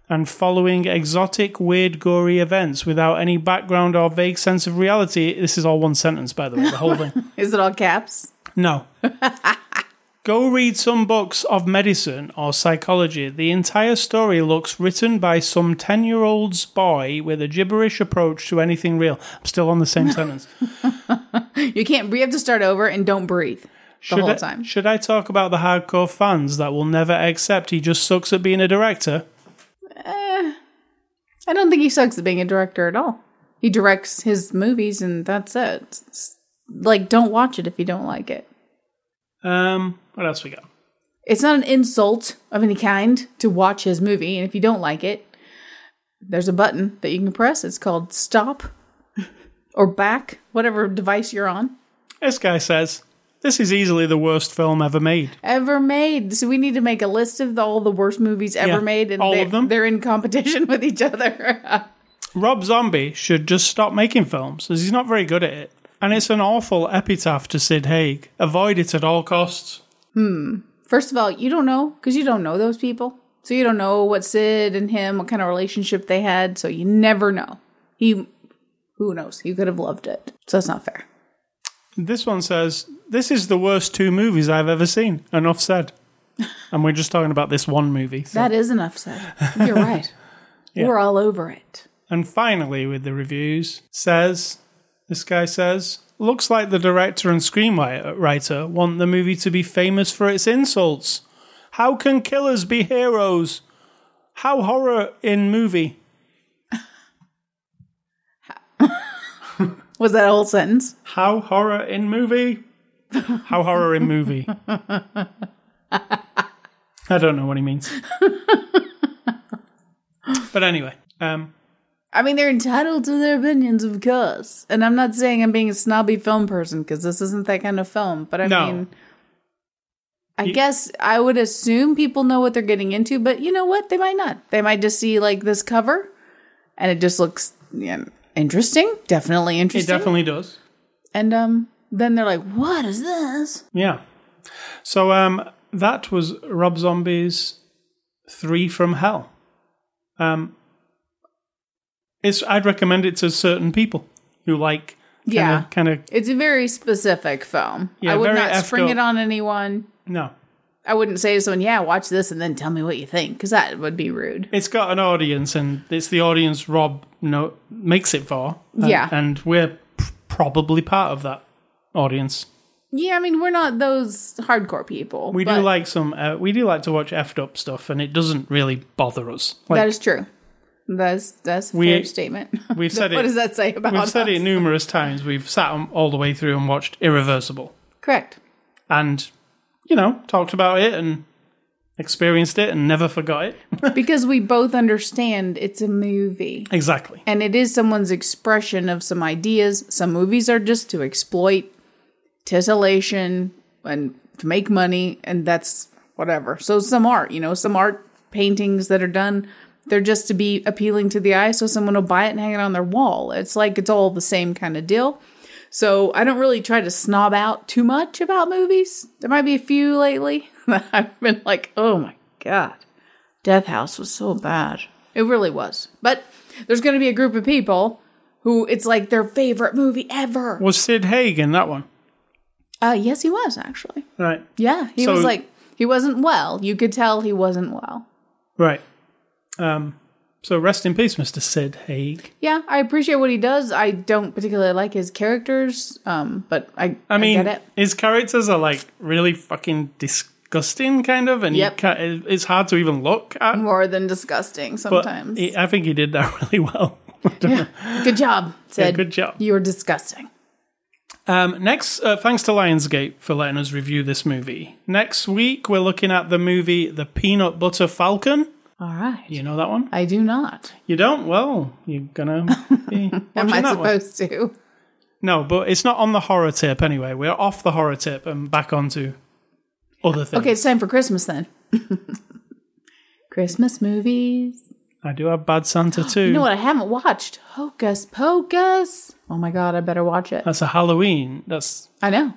and following exotic, weird, gory events without any background or vague sense of reality. This is all one sentence, by the way, the whole thing. Is it all caps? No. Go read some books of medicine or psychology. The entire story looks written by some 10 year old's boy with a gibberish approach to anything real. I'm still on the same sentence. You can't. We have to start over and don't breathe the Should whole I, time. Should I talk about the hardcore fans that will never accept he just sucks at being a director? Eh, I don't think he sucks at being a director at all. He directs his movies and that's it. It's- like, don't watch it if you don't like it. Um, what else we got? It's not an insult of any kind to watch his movie, and if you don't like it, there's a button that you can press. It's called stop or back, whatever device you're on. This guy says, This is easily the worst film ever made. Ever made. So we need to make a list of the, all the worst movies ever Yeah, made, and all they, of them. they're in competition with each other. Rob Zombie should just stop making films, as he's not very good at it. And it's an awful epitaph to Sid Haig. Avoid it at all costs. Hmm. First of all, you don't know because you don't know those people. So you don't know what Sid and him, what kind of relationship they had. So you never know. He, who knows? He could have loved it. So that's not fair. This one says, This is the worst two movies I've ever seen. Enough said. and we're just talking about this one movie. so- That is enough said. You're right. We're all over it. And finally, with the reviews, says this guy says, looks like the director and screenwriter want the movie to be famous for its insults. How can killers be heroes? How horror in movie? Was that a whole sentence? How horror in movie? How horror in movie? I don't know what he means. but anyway, um, I mean, they're entitled to their opinions, of course. And I'm not saying I'm being a snobby film person because this isn't that kind of film. But I No. mean, I guess I would assume people know what they're getting into. But you know what? They might not. They might just see like this cover, and it just looks yeah, interesting. Definitely interesting. it definitely does. And um, then they're like, "What is this?" Yeah. So um, that was Rob Zombie's Three from Hell. Um, it's I'd recommend it to certain people who like kinda, Yeah. kind of It's a very specific film. Yeah, I would not effed spring up. it on anyone. no. I wouldn't say to someone, "Yeah, watch this," and then tell me what you think, because that would be rude. It's got an audience, and it's the audience Rob no, makes it for. And, Yeah. and we're p- probably part of that audience. Yeah, I mean, we're not those hardcore people. We do like some. Uh, we do like to watch effed up stuff, and it doesn't really bother us. Like, that is true. That's that's a We- fair statement. we've said what it. does that say about We've said it numerous times. We've sat all the way through and watched Irreversible. Correct. And you know, talked about it and experienced it and never forgot it. because we both understand it's a movie. exactly. And it is someone's expression of some ideas. Some movies are just to exploit titillation and to make money, and that's whatever. So some art, you know, some art paintings that are done, they're just to be appealing to the eye, so someone will buy it and hang it on their wall. It's like it's all the same kind of deal. So I don't really try to snob out too much about movies. There might be a few lately that I've been like, oh my god, Death House was so bad. It really was. But there's going to be a group of people who it's like their favorite movie ever. Was Sid Haig in that one? Uh, yes, he was actually. Right. Yeah, he So- was like he wasn't well. You could tell he wasn't well. Right. Um, so rest in peace, Mr. Sid Haig. Yeah, I appreciate what he does. I don't particularly like his characters, um, but I I mean, get it. his characters are like really fucking disgusting, kind of, and Yep. it's hard to even look at. More than disgusting sometimes. he- I think he did that really well. yeah. Good job, Sid. good job. You're disgusting. Um, next, uh, thanks to Lionsgate for letting us review this movie. Next week, we're looking at the movie The Peanut Butter Falcon. All right. You know that one? I do not. You don't? Well, you're gonna be Am I that one. supposed to? No, but it's not on the horror tip anyway. We're off the horror tip and back onto other things. Okay, it's time for Christmas then. Christmas movies. I do have Bad Santa too. You know what I haven't watched? Hocus Pocus. Oh my god, I better watch it. That's a Halloween. That's I know.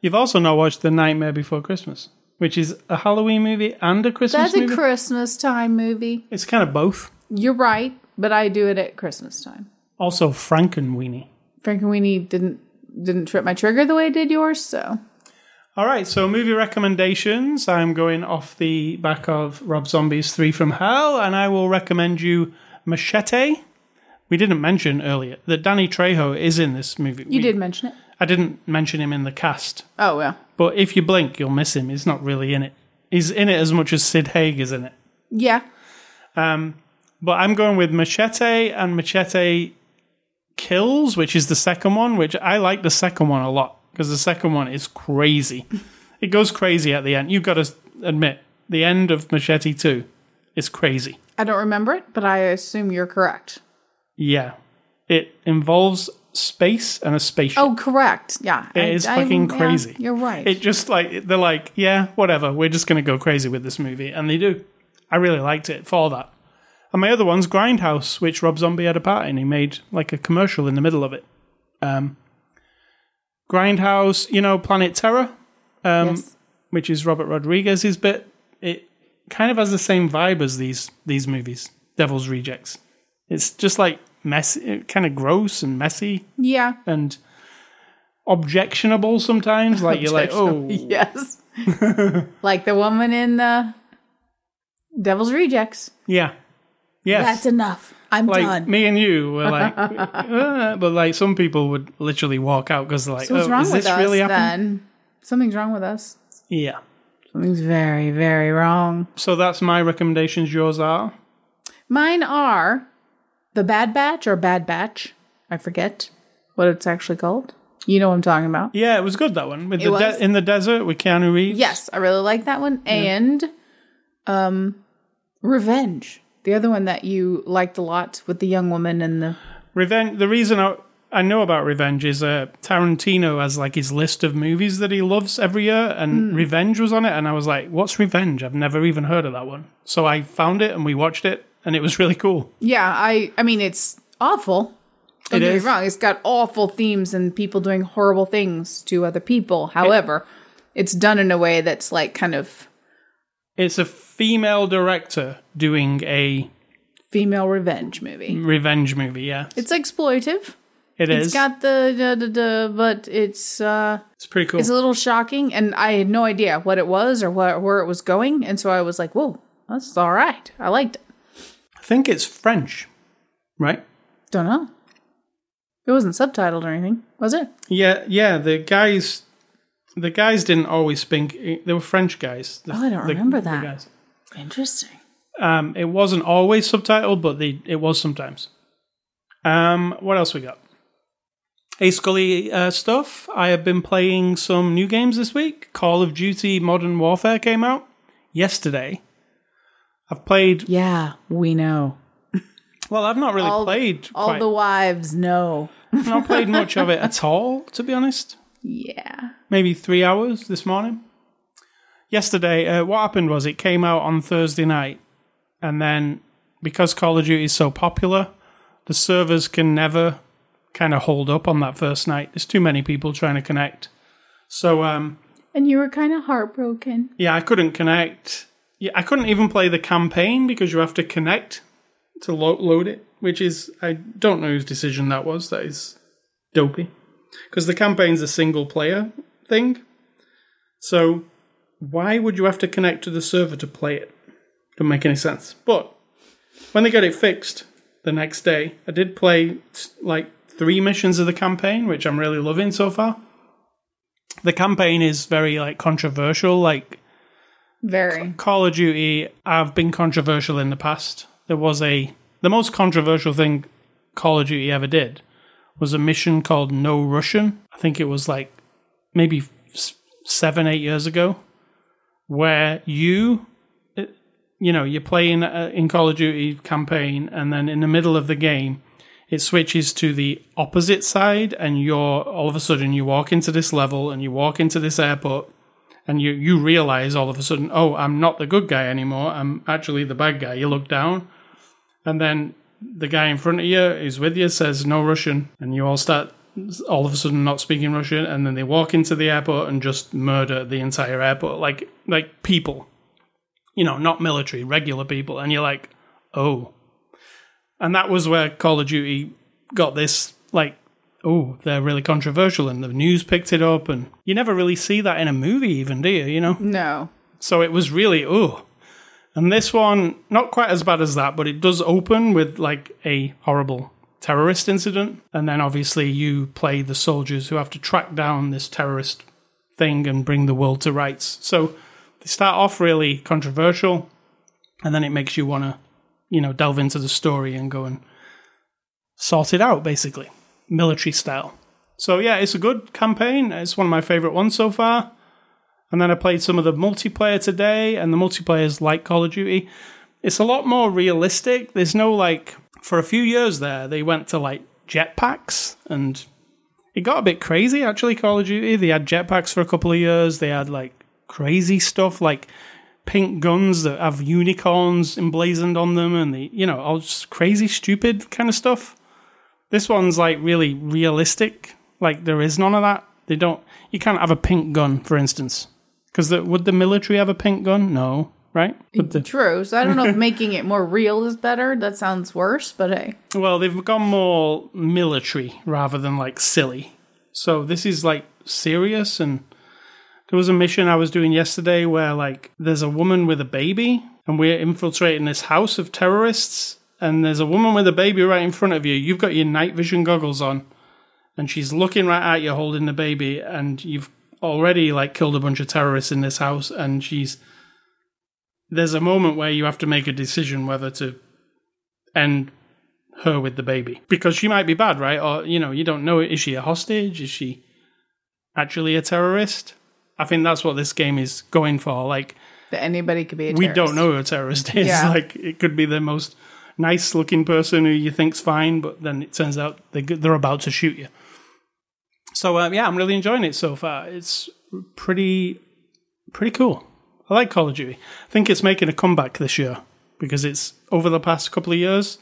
you've also not watched The Nightmare Before Christmas, which is a Halloween movie and a Christmas That's a movie. Christmas time movie. it's kind of both. You're right, but I do it at Christmas time. Also, Frankenweenie. Frankenweenie didn't didn't trip my trigger the way it did yours, so All right, so movie recommendations. I'm going off the back of Rob Zombie's Three from Hell, and I will recommend you Machete. We didn't mention earlier that Danny Trejo is in this movie. you did mention it. I didn't mention him in the cast, Oh yeah. but if you blink, you'll miss him. He's not really in it. He's in it as much as Sid Haig is in it. Yeah. Um, but I'm going with Machete and Machete Kills, which is the second one, which I like the second one a lot because the second one is crazy. it goes crazy at the end. You've got to admit, the end of Machete 2 is crazy. I don't remember it, but I assume you're correct. Yeah. It involves space and a spaceship. Oh, correct. Yeah. It is fucking yeah, crazy. you're right. It just like, they're like, yeah, whatever. We're just going to go crazy with this movie. And they do. I really liked it for that. And my other one's Grindhouse, which Rob Zombie had a part in. He made like a commercial in the middle of it. Um, Grindhouse, you know, Planet Terror, um, yes. which is Robert Rodriguez's bit. It kind of has the same vibe as these these movies, Devil's Rejects. It's just like messy, kind of gross and messy Yeah. and objectionable sometimes. Like you're like, oh, Yes. like the woman in the Devil's Rejects. yeah, yes. That's enough. I'm like done. me and you were like, uh, but like some people would literally walk out because they're like, So what's oh, wrong is with this us really happening? then? Something's wrong with us. Yeah. Something's very, very wrong. So that's my recommendations. Yours are Mine are The Bad Batch or Bad Batch. I forget what it's actually called. You know what I'm talking about. yeah, it was good that one with It the was? de- in the desert with Keanu Reeves. Yes, I really like that one. And um Revenge. The other one that you liked a lot with the young woman and the Revenge. The reason I, I know about Revenge is uh, Tarantino has like his list of movies that he loves every year, Hmm. and Revenge was on it. And I was like, "What's Revenge? I've never even heard of that one." So I found it and we watched it, and it was really cool. Yeah, I I mean it's awful. Don't It get is. me wrong. It's got awful themes and people doing horrible things to other people. However, it's done in a way that's like kind of It's a female director doing a female revenge movie. revenge movie. Yeah, It's exploitive. it is. It's got the the, the, the but it's uh it's pretty cool. it's a little shocking and I had no idea what it was or what where it was going and so I was like, "Whoa, that's all right. I liked it." I think it's French, right? Don't know. It wasn't subtitled or anything, was it? Yeah, yeah. The guys, the guys didn't always speak. They were French guys. The- Oh, I don't the- remember that. guys. Interesting. Um, it wasn't always subtitled, but they, it was sometimes. Um, what else we got? Hey Scully uh, stuff. I have been playing some new games this week. Call of Duty Modern Warfare came out yesterday. I've played. Yeah, we know. Well, I've not really All- played. All quite, the wives know. I've not played much of it at all, to be honest. Yeah. maybe three hours this morning. Yesterday, uh, what happened was it came out on Thursday night, and then because Call of Duty is so popular, the servers can never kind of hold up on that first night. There's too many people trying to connect. So, um, And you were kind of heartbroken. yeah, I couldn't connect. Yeah, I couldn't even play the campaign because you have to connect to lo- load it, which is I don't know whose decision that was. That is dopey because the campaign's a single player thing. So why would you have to connect to the server to play it? Don't make any sense. But when they got it fixed the next day, I did play like three missions of the campaign, which I'm really loving so far. The campaign is very like controversial, like Very. Call of Duty I've been controversial in the past. There was a the most controversial thing Call of Duty ever did was a mission called No Russian. I think it was like maybe seven, eight years ago, where you, uh, you know, you're playing uh, in Call of Duty campaign, and then in the middle of the game, it switches to the opposite side, and you're all of a sudden you walk into this level and you walk into this airport and you you realize all of a sudden, oh, I'm not the good guy anymore. I'm actually the bad guy. You look down, and then the guy in front of you is with you says no Russian, and you all start all of a sudden not speaking Russian, and then they walk into the airport and just murder the entire airport, like like people, you know, not military, regular people, and you're like, oh, and that was where Call of Duty got this like oh, they're really controversial, and the news picked it up, and you never really see that in a movie, even, do you? You know, No. so it was really oh. And this one, not quite as bad as that, but it does open with like a horrible terrorist incident, and then obviously you play the soldiers who have to track down this terrorist thing and bring the world to rights. So they start off really controversial, and then it makes you want to, you know, delve into the story and go and sort it out, basically, military style. So yeah, it's a good campaign. It's one of my favorite ones so far. And then I played some of the multiplayer today, and the multiplayer is like Call of Duty. It's a lot more realistic. There's no like, for a few years there, they went to like jetpacks, and it got a bit crazy actually. Call of Duty, they had jetpacks for a couple of years. They had like crazy stuff like pink guns that have unicorns emblazoned on them, and the you know all just crazy, stupid kind of stuff. This one's like really realistic. Like there is none of that. They don't. You can't have a pink gun, for instance, because would the military have a pink gun? No, right? The, True. So I don't know if making it more real is better. That sounds worse, but hey. well, they've gone more military rather than like silly. So this is like serious. And there was a mission I was doing yesterday where like there's a woman with a baby, and we're infiltrating this house of terrorists. And there's a woman with a baby right in front of you. You've got your night vision goggles on, and she's looking right at you holding the baby, and you've already like killed a bunch of terrorists in this house, and she's there's a moment where you have to make a decision whether to end her with the baby because she might be bad, right? Or you know, you don't know is she a hostage? Is she actually a terrorist? I think that's what this game is going for. Like That anybody could be a terrorist. we terrorist. don't know who a terrorist is. Yeah. Like it could be the most nice looking person who you think's fine, but then it turns out they they're about to shoot you. So um, yeah, I'm really enjoying it so far. It's pretty pretty cool. I like Call of Duty. I think it's making a comeback this year because it's over the past couple of years,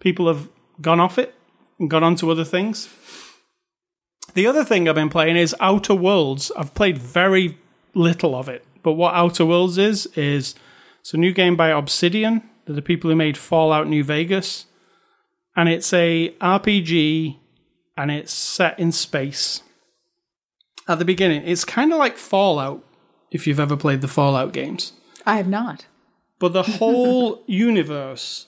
people have gone off it and gone on to other things. The other thing I've been playing is Outer Worlds. I've played very little of it, but what Outer Worlds is is it's a new game by Obsidian. They're the people who made Fallout New Vegas, and it's a RPG, and it's set in space. At the beginning, it's kind of like Fallout, if you've ever played the Fallout games. I have not. But the whole universe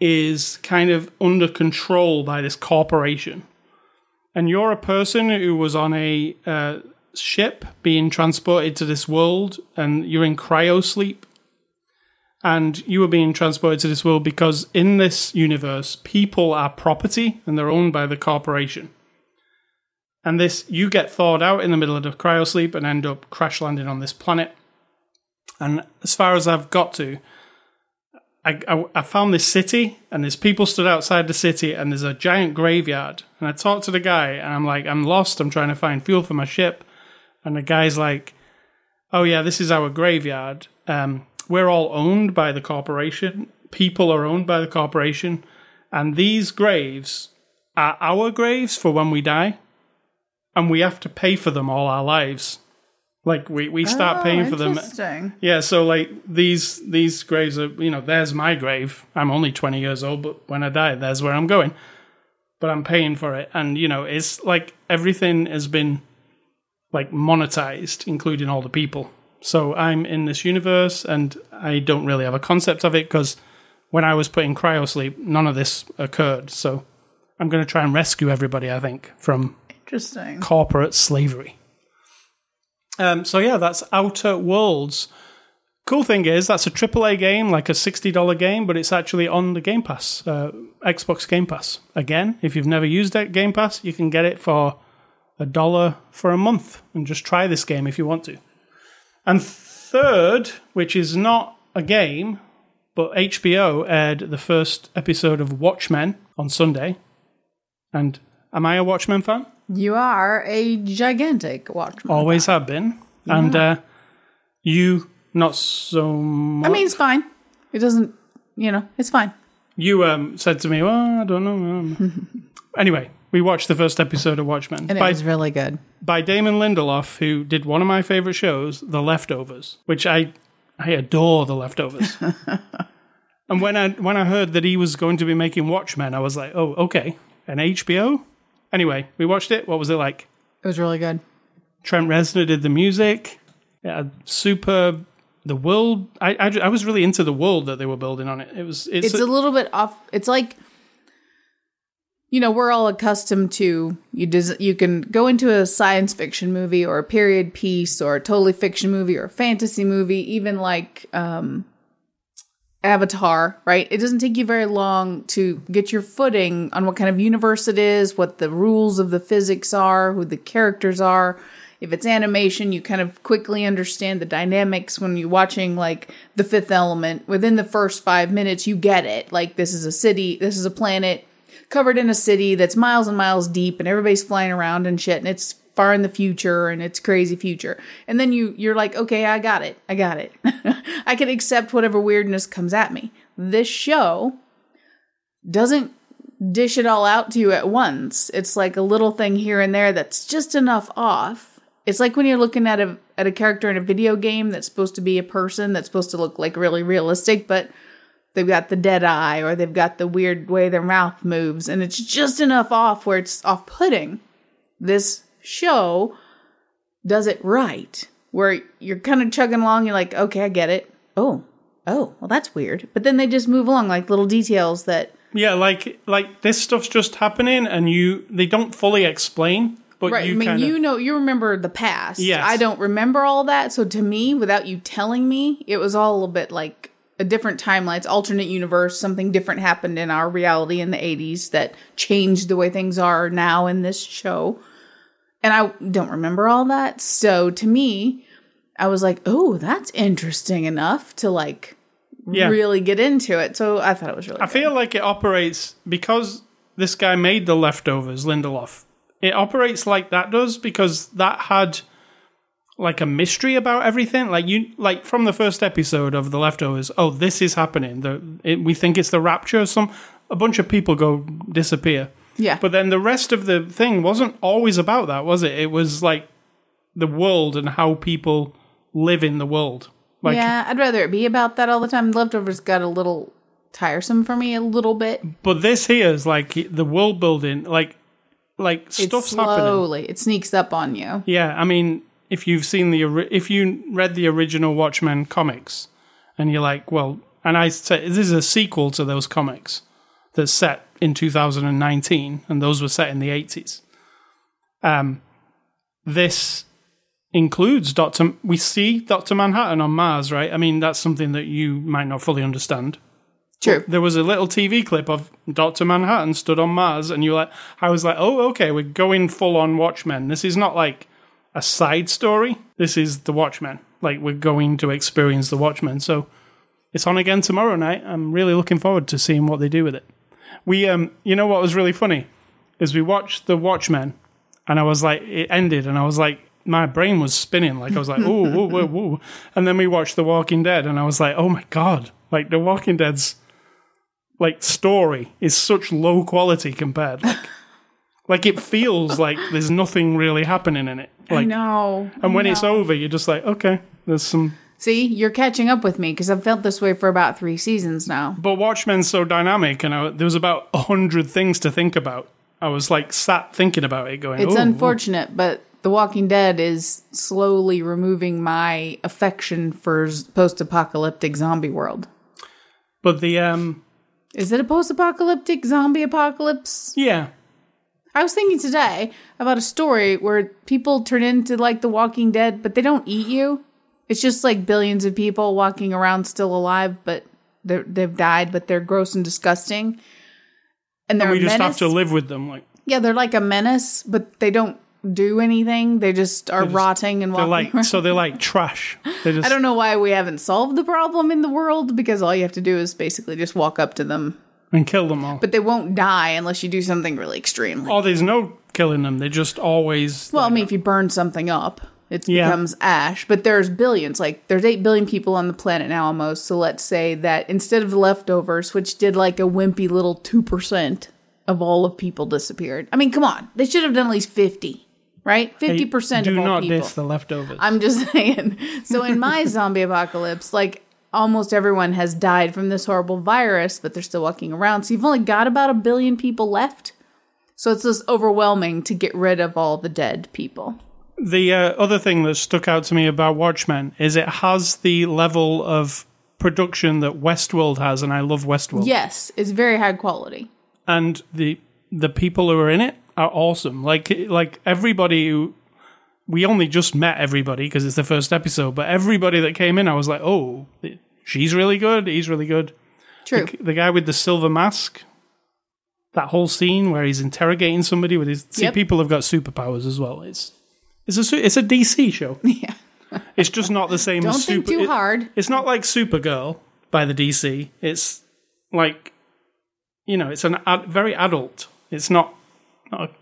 is kind of under control by this corporation. And you're a person who was on a uh, ship being transported to this world, and you're in cryo sleep. And you were being transported to this world because in this universe, people are property and they're owned by the corporation. And this, you get thawed out in the middle of the cryosleep and end up crash landing on this planet. And as far as I've got to, I, I, I found this city, and there's people stood outside the city, and there's a giant graveyard. And I talked to the guy, and I'm like, I'm lost. I'm trying to find fuel for my ship. And the guy's like, Oh yeah, this is our graveyard. Um, we're all owned by the corporation. People are owned by the corporation, and these graves are our graves for when we die, and we have to pay for them all our lives. Like we, we start Oh, paying for them. Yeah, so like these these graves are you know there's my grave. I'm only 20 years old, but when I die, there's where I'm going. But I'm paying for it, and you know it's like everything has been like monetized, including all the people. So I'm in this universe, and I don't really have a concept of it because when I was put in cryosleep, none of this occurred. So I'm going to try and rescue everybody. I think from Interesting. corporate slavery. Um, so yeah, that's Outer Worlds. Cool thing is that's a AAA game, like a sixty dollar game, but it's actually on the Game Pass, uh, Xbox Game Pass. Again, if you've never used that Game Pass, you can get it for a dollar for a month and just try this game if you want to. And third, which is not a game, but HBO aired the first episode of Watchmen on Sunday. And am I a Watchmen fan? You are a gigantic watchman. Always have been. And uh, you, not so much. I mean, it's fine. It doesn't, you know, it's fine. you um, said to me, well, I don't know. um." anyway, we watched the first episode of Watchmen And by, it was really good. by Damon Lindelof, who did one of my favorite shows, The Leftovers, which I, I adore The Leftovers. and when I, when I heard that he was going to be making Watchmen, I was like, oh, okay. An HBO? Anyway, we watched it. What was it like? It was really good. Trent Reznor did the music. Yeah, super. The world. I, I I was really into the world that they were building on it. It was. It's, It's a little bit off. It's like, you know, we're all accustomed to you. Des- you can go into a science fiction movie or a period piece or a totally fiction movie or a fantasy movie, even like um, Avatar, right? It doesn't take you very long to get your footing on what kind of universe it is, what the rules of the physics are, who the characters are. If it's animation, you kind of quickly understand the dynamics when you're watching like The Fifth Element. Within the first five minutes, you get it. Like, this is a city, this is a planet covered in a city that's miles and miles deep, and everybody's flying around and shit, and it's far in the future and it's crazy future. And then you you're like, okay, I got it. I got it. I can accept whatever weirdness comes at me. This show doesn't dish it all out to you at once. It's like a little thing here and there that's just enough off. It's like when you're looking at a at a character in a video game that's supposed to be a person that's supposed to look like really realistic, but they've got the dead eye or they've got the weird way their mouth moves. And it's just enough off where it's off-putting. This show does it right where you're kind of chugging along you're like okay i get it. Oh oh well that's weird. But then they just move along like little details that yeah, like like this stuff's just happening, and you they don't fully explain, but right you i mean kind you know you remember the past. Yes. i don't remember all that. So to me without you telling me it was all a little bit like a different timeline. It's alternate universe. Something different happened in our reality in the 80s that changed the way things are now in this show. And i don't remember all that. So to me i was like oh that's interesting enough to like Yeah. really get into it. So i thought it was really I feel like it operates because this guy made the leftovers, Lindelof. It operates like that does because that had like a mystery about everything. Like you, like from the first episode of the leftovers. Oh, this is happening. The it, we think it's the rapture. Some a bunch of people go disappear. yeah But then the rest of the thing wasn't always about that, was it? It was like the world and how people live in the world. Like yeah i'd rather it be about that all the time leftovers got a little tiresome for me a little bit But this here is like the world building, like like stuff's it's happening. slowly it sneaks up on you Yeah, I mean, if you've seen the if you read the original Watchmen comics, and you're like, well, and I say this is a sequel to those comics that's set in 2019, and those were set in the 80s. Um, this includes Doctor. We see Doctor Manhattan on Mars, right? I mean, that's something that you might not fully understand. True. There was a little TV clip of Doctor Manhattan stood on Mars, and you're like, I was like, oh, okay, we're going full on Watchmen. This is not like a side story. This is the Watchmen. Like we're going to experience the Watchmen. So it's on again tomorrow night. I'm really looking forward to seeing what they do with it. We, um, you know, what was really funny is we watched the Watchmen, and I was like, it ended, and I was like, my brain was spinning. Like I was like, ooh, whoa, whoa, whoa. And then we watched The Walking Dead, and I was like, oh my god, like The Walking Dead's like story is such low quality compared. Like, like it feels like there's nothing really happening in it. I Like, know. and when I it's over, you're just like, okay, there's some. See, you're catching up with me because I've felt this way for about three seasons now. But Watchmen's so dynamic, and I, there was about a hundred things to think about. I was like sat thinking about it, going, It's "Ooh, ooh." unfortunate, but The Walking Dead is slowly removing my affection for post apocalyptic zombie world. But the um, Is it a post apocalyptic zombie apocalypse? yeah, I was thinking today about a story where people turn into like The Walking Dead, but they don't eat you. It's just like billions of people walking around still alive, but they're, they've died, but they're gross and disgusting. And they're we a just menace. have to live with them. Like Yeah, they're like a menace, but they don't do anything. They just are just- rotting and they're walking like, around. so they're like trash. They just I don't know why we haven't solved the problem in the world because all you have to do is basically just walk up to them. And kill them all. But they won't die unless you do something really extreme. Like, oh, there's no killing them. They just always. well, I mean, if you burn something up, it Yeah. becomes ash. But there's billions, like there's eight billion people on the planet now almost. So let's say that instead of the leftovers, which did like a wimpy little two percent of all of people disappeared. I mean, come on, they should have done at least fifty, right? Fifty percent of all people. Do not diss the leftovers. I'm just saying. So in my zombie apocalypse, like almost everyone has died from this horrible virus, but they're still walking around. So you've only got about a billion people left. So it's just overwhelming to get rid of all the dead people. The uh, other thing that stuck out to me about Watchmen is it has the level of production that Westworld has, and I love Westworld. Yes, it's very high quality. And the the people who are in it are awesome. Like like everybody who we only just met everybody because it's the first episode, but everybody that came in, I was like, oh, she's really good. He's really good. True. The, the guy with the silver mask. That whole scene where he's interrogating somebody with his see Yep. people have got superpowers as well. It's it's a it's a DC show. Yeah. It's just not the same Don't as think super. too it- hard. It's not like Supergirl by the DC. It's like you know, it's an ad- very adult. It's not, not a-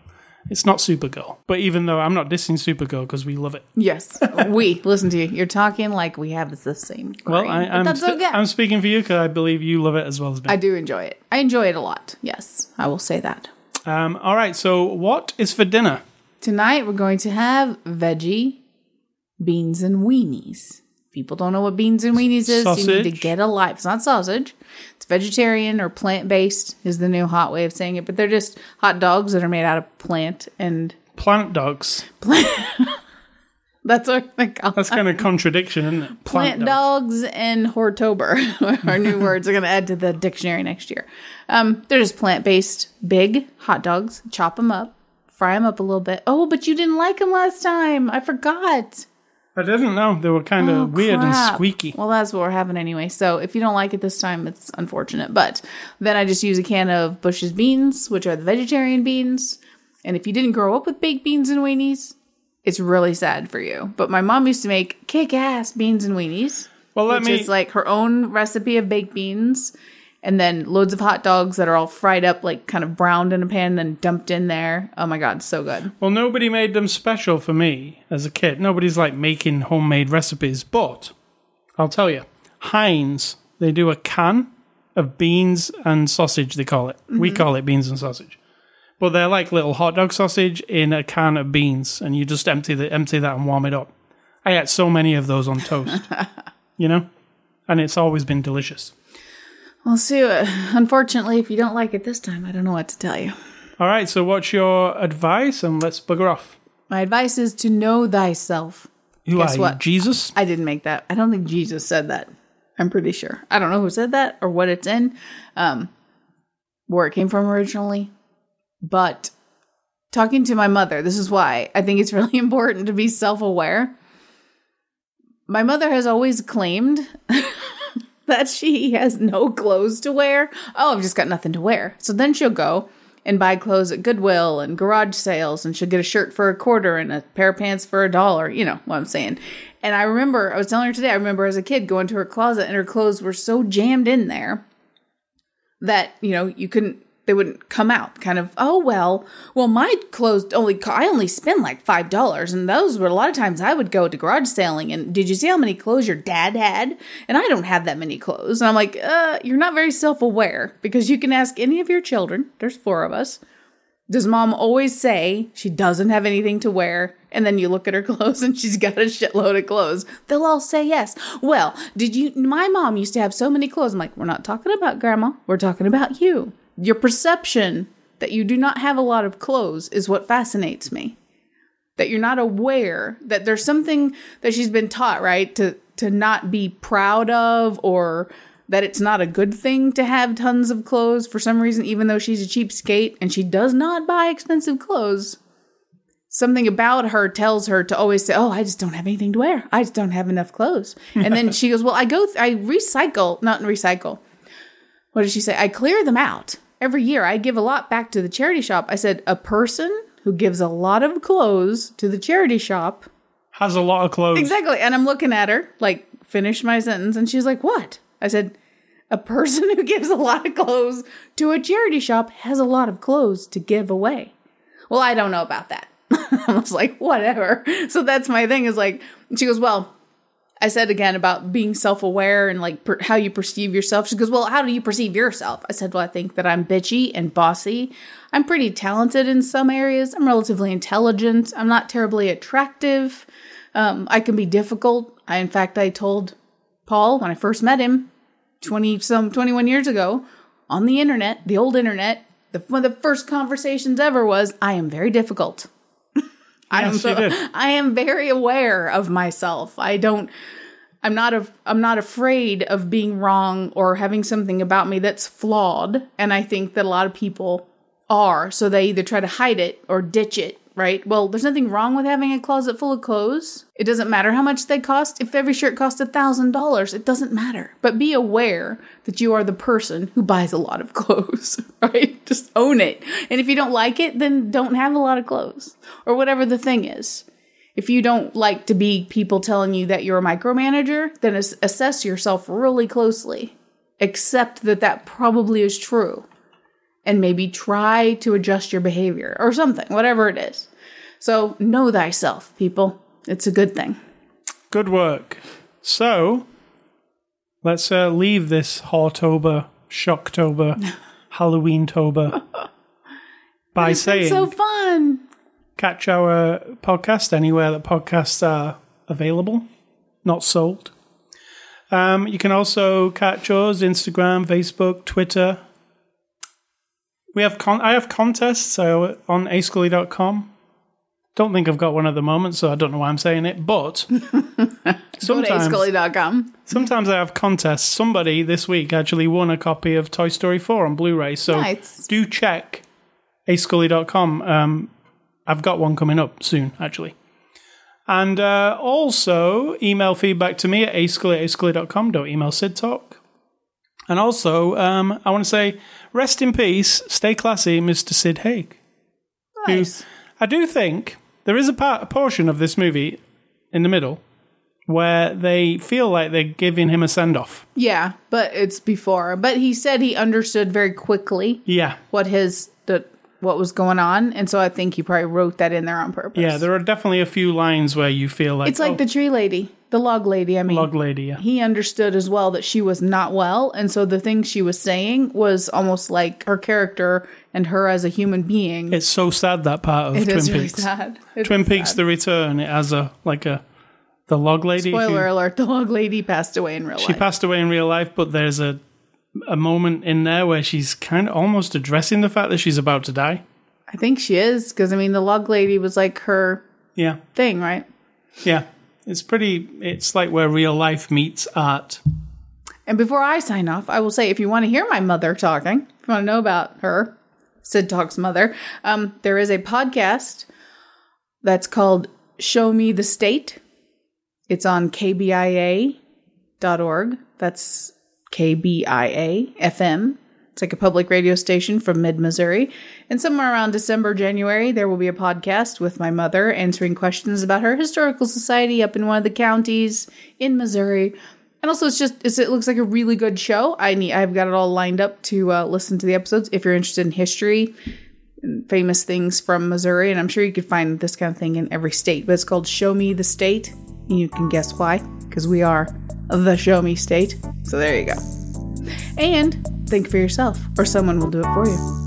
it's not Supergirl. But even though I'm not dissing Supergirl because we love it. Yes. we listen to you. You're talking like we have the same. Well, brain, I, but I'm that's okay. I'm speaking for you because I believe you love it as well as me. I do enjoy it. I enjoy it a lot. Yes, I will say that. um, all right. So what is for dinner? Tonight we're going to have veggie beans and weenies. People don't know what beans and weenies is. You need to get a life. It's not sausage. It's vegetarian or plant based is the new hot way of saying it. But they're just hot dogs that are made out of plant and Plant dogs. Plant. that's what they call That's kind of contradiction, isn't it? plant dogs and hortober are new words. I'm going to add to the dictionary next year. Um, they're just plant based, big hot dogs. Chop them up, fry them up a little bit. Oh, but you didn't like them last time. I forgot. I didn't know they were kind of Oh, weird and squeaky. Well, that's what we're having anyway. So if you don't like it this time, it's unfortunate. But then I just use a can of Bush's beans, which are the vegetarian beans. And if you didn't grow up with baked beans and weenies, it's really sad for you. But my mom used to make kick ass beans and weenies, Well, let which me. is like her own recipe of baked beans. And then loads of hot dogs that are all fried up, like kind of browned in a pan, then dumped in there. Oh my God, so good. Well, nobody made them special for me as a kid. Nobody's like making homemade recipes, but I'll tell you, Heinz, they do a can of beans and sausage, they call it. We mm-hmm. call it beans and sausage. But they're like little hot dog sausage in a can of beans, and you just empty the empty that and warm it up. I ate so many of those on toast, you know, and it's always been delicious. Well, Sue, unfortunately, if you don't like it this time, I don't know what to tell you. All right, so what's your advice? And let's bugger off. My advice is to know thyself. Who Guess are you, what? Jesus? I didn't make that. I don't think Jesus said that. I'm pretty sure. I don't know who said that or what it's in, um, where it came from originally. But talking to my mother, this is why I think it's really important to be self aware. My mother has always claimed that she has no clothes to wear. Oh, I've just got nothing to wear. So then she'll go and buy clothes at Goodwill and garage sales, and she'll get a shirt for a quarter and a pair of pants for a dollar. You know what I'm saying. And I remember, I was telling her today, I remember as a kid going to her closet and her clothes were so jammed in there that, you know, you couldn't they wouldn't come out kind of oh well well my clothes only i only spend like five dollars and those were a lot of times i would go to garage selling and did you see how many clothes your dad had? And i don't have that many clothes. And i'm like uh you're not very self-aware because you can ask any of your children there's four of us does mom always say she doesn't have anything to wear? And then you look at her clothes and she's got a shitload of clothes. They'll all say yes. Well did you my mom used to have so many clothes. I'm like we're not talking about grandma we're talking about you your perception that you do not have a lot of clothes is what fascinates me. That you're not aware that there's something that she's been taught, right? To to not be proud of or that it's not a good thing to have tons of clothes for some reason, even though she's a cheapskate and she does not buy expensive clothes. Something about her tells her to always say, Oh, I just don't have anything to wear. I just don't have enough clothes. And then she goes, Well, I go, th- I recycle, not recycle. What did she say? I clear them out every year I give a lot back to the charity shop. I said, a person who gives a lot of clothes to the charity shop Has a lot of clothes. Exactly. And I'm looking at her, like, finish my sentence. And she's like, what? I said, a person who gives a lot of clothes to a charity shop has a lot of clothes to give away. Well, I don't know about that. I was like, whatever. So that's my thing is like, she goes, well, I said again about being self aware and like per- how you perceive yourself. She goes, Well, how do you perceive yourself? I said, Well, I think that I'm bitchy and bossy. I'm pretty talented in some areas. I'm relatively intelligent. I'm not terribly attractive. Um, I can be difficult. I, in fact, I told Paul when I first met him 20 some 21 years ago on the internet, the old internet, the, one of the first conversations ever was, I am very difficult. I am Yes, you. I am very aware of myself. I don't I'm not a, I'm not afraid of being wrong or having something about me that's flawed and I think that a lot of people are so they either try to hide it or ditch it, right? Well, there's nothing wrong with having a closet full of clothes. It doesn't matter how much they cost. If every shirt costs a thousand dollars, it doesn't matter. But be aware that you are the person who buys a lot of clothes, right? Just own it. And if you don't like it, then don't have a lot of clothes or whatever the thing is. If you don't like to be people telling you that you're a micromanager, then assess yourself really closely. Accept that that probably is true. And maybe try to adjust your behavior or something, whatever it is. So know thyself, people. It's a good thing. Good work. So, let's uh, leave this Hortober, Shocktober, Halloween-tober by saying so fun. catch our podcast anywhere that podcasts are available, not sold. Um, you can also catch us Instagram, Facebook, Twitter. We have con- I have contests so on ascully.com. Don't think I've got one at the moment, so I don't know why I'm saying it. But sometimes, ascully.com. sometimes I have contests. Somebody this week actually won a copy of Toy Story 4 on Blu-ray. So Nice. do check ascully.com. Um, I've got one coming up soon, actually. And uh, also email feedback to me at ascully at ascully.com. Don't email Sid Talk. And also, um, I want to say, rest in peace, stay classy, Mr. Sid Haig. Nice. I do think there is a, part, a portion of this movie in the middle where they feel like they're giving him a send off. Yeah, but it's before. But he said he understood very quickly Yeah. what his the what was going on, and so I think he probably wrote that in there on purpose. Yeah, there are definitely a few lines where you feel like It's like oh, the tree lady, the log lady. I mean, log lady. Yeah. he understood as well that she was not well, and so the thing she was saying was almost like her character and her as a human being. It's so sad that part of It Twin is really Peaks. sad. It Twin Peaks: sad. The Return. It has a like a the log lady. who- Spoiler alert: the log lady passed away in real she life. She passed away in real life, but there's a a moment in there where she's kind of almost addressing the fact that she's about to die. I think she is because I mean, the log lady was like her Yeah, thing, right? yeah. It's pretty. It's like where real life meets art. And before I sign off, I will say if you want to hear my mother talking, if you want to know about her, Sid Talks Mother, um, there is a podcast that's called Show Me the State. It's on KBIA.org. That's KBIA FM. It's like a public radio station from mid Missouri. And somewhere around December, January, there will be a podcast with my mother answering questions about her historical society up in one of the counties in Missouri. And also, it's just it's, it looks like a really good show. I need I've got it all lined up to uh, listen to the episodes. If you're interested in history and famous things from Missouri, and I'm sure you could find this kind of thing in every state. But it's called Show Me the State. And you can guess why, because we are the Show Me State. So there you go. And think for yourself, or someone will do it for you.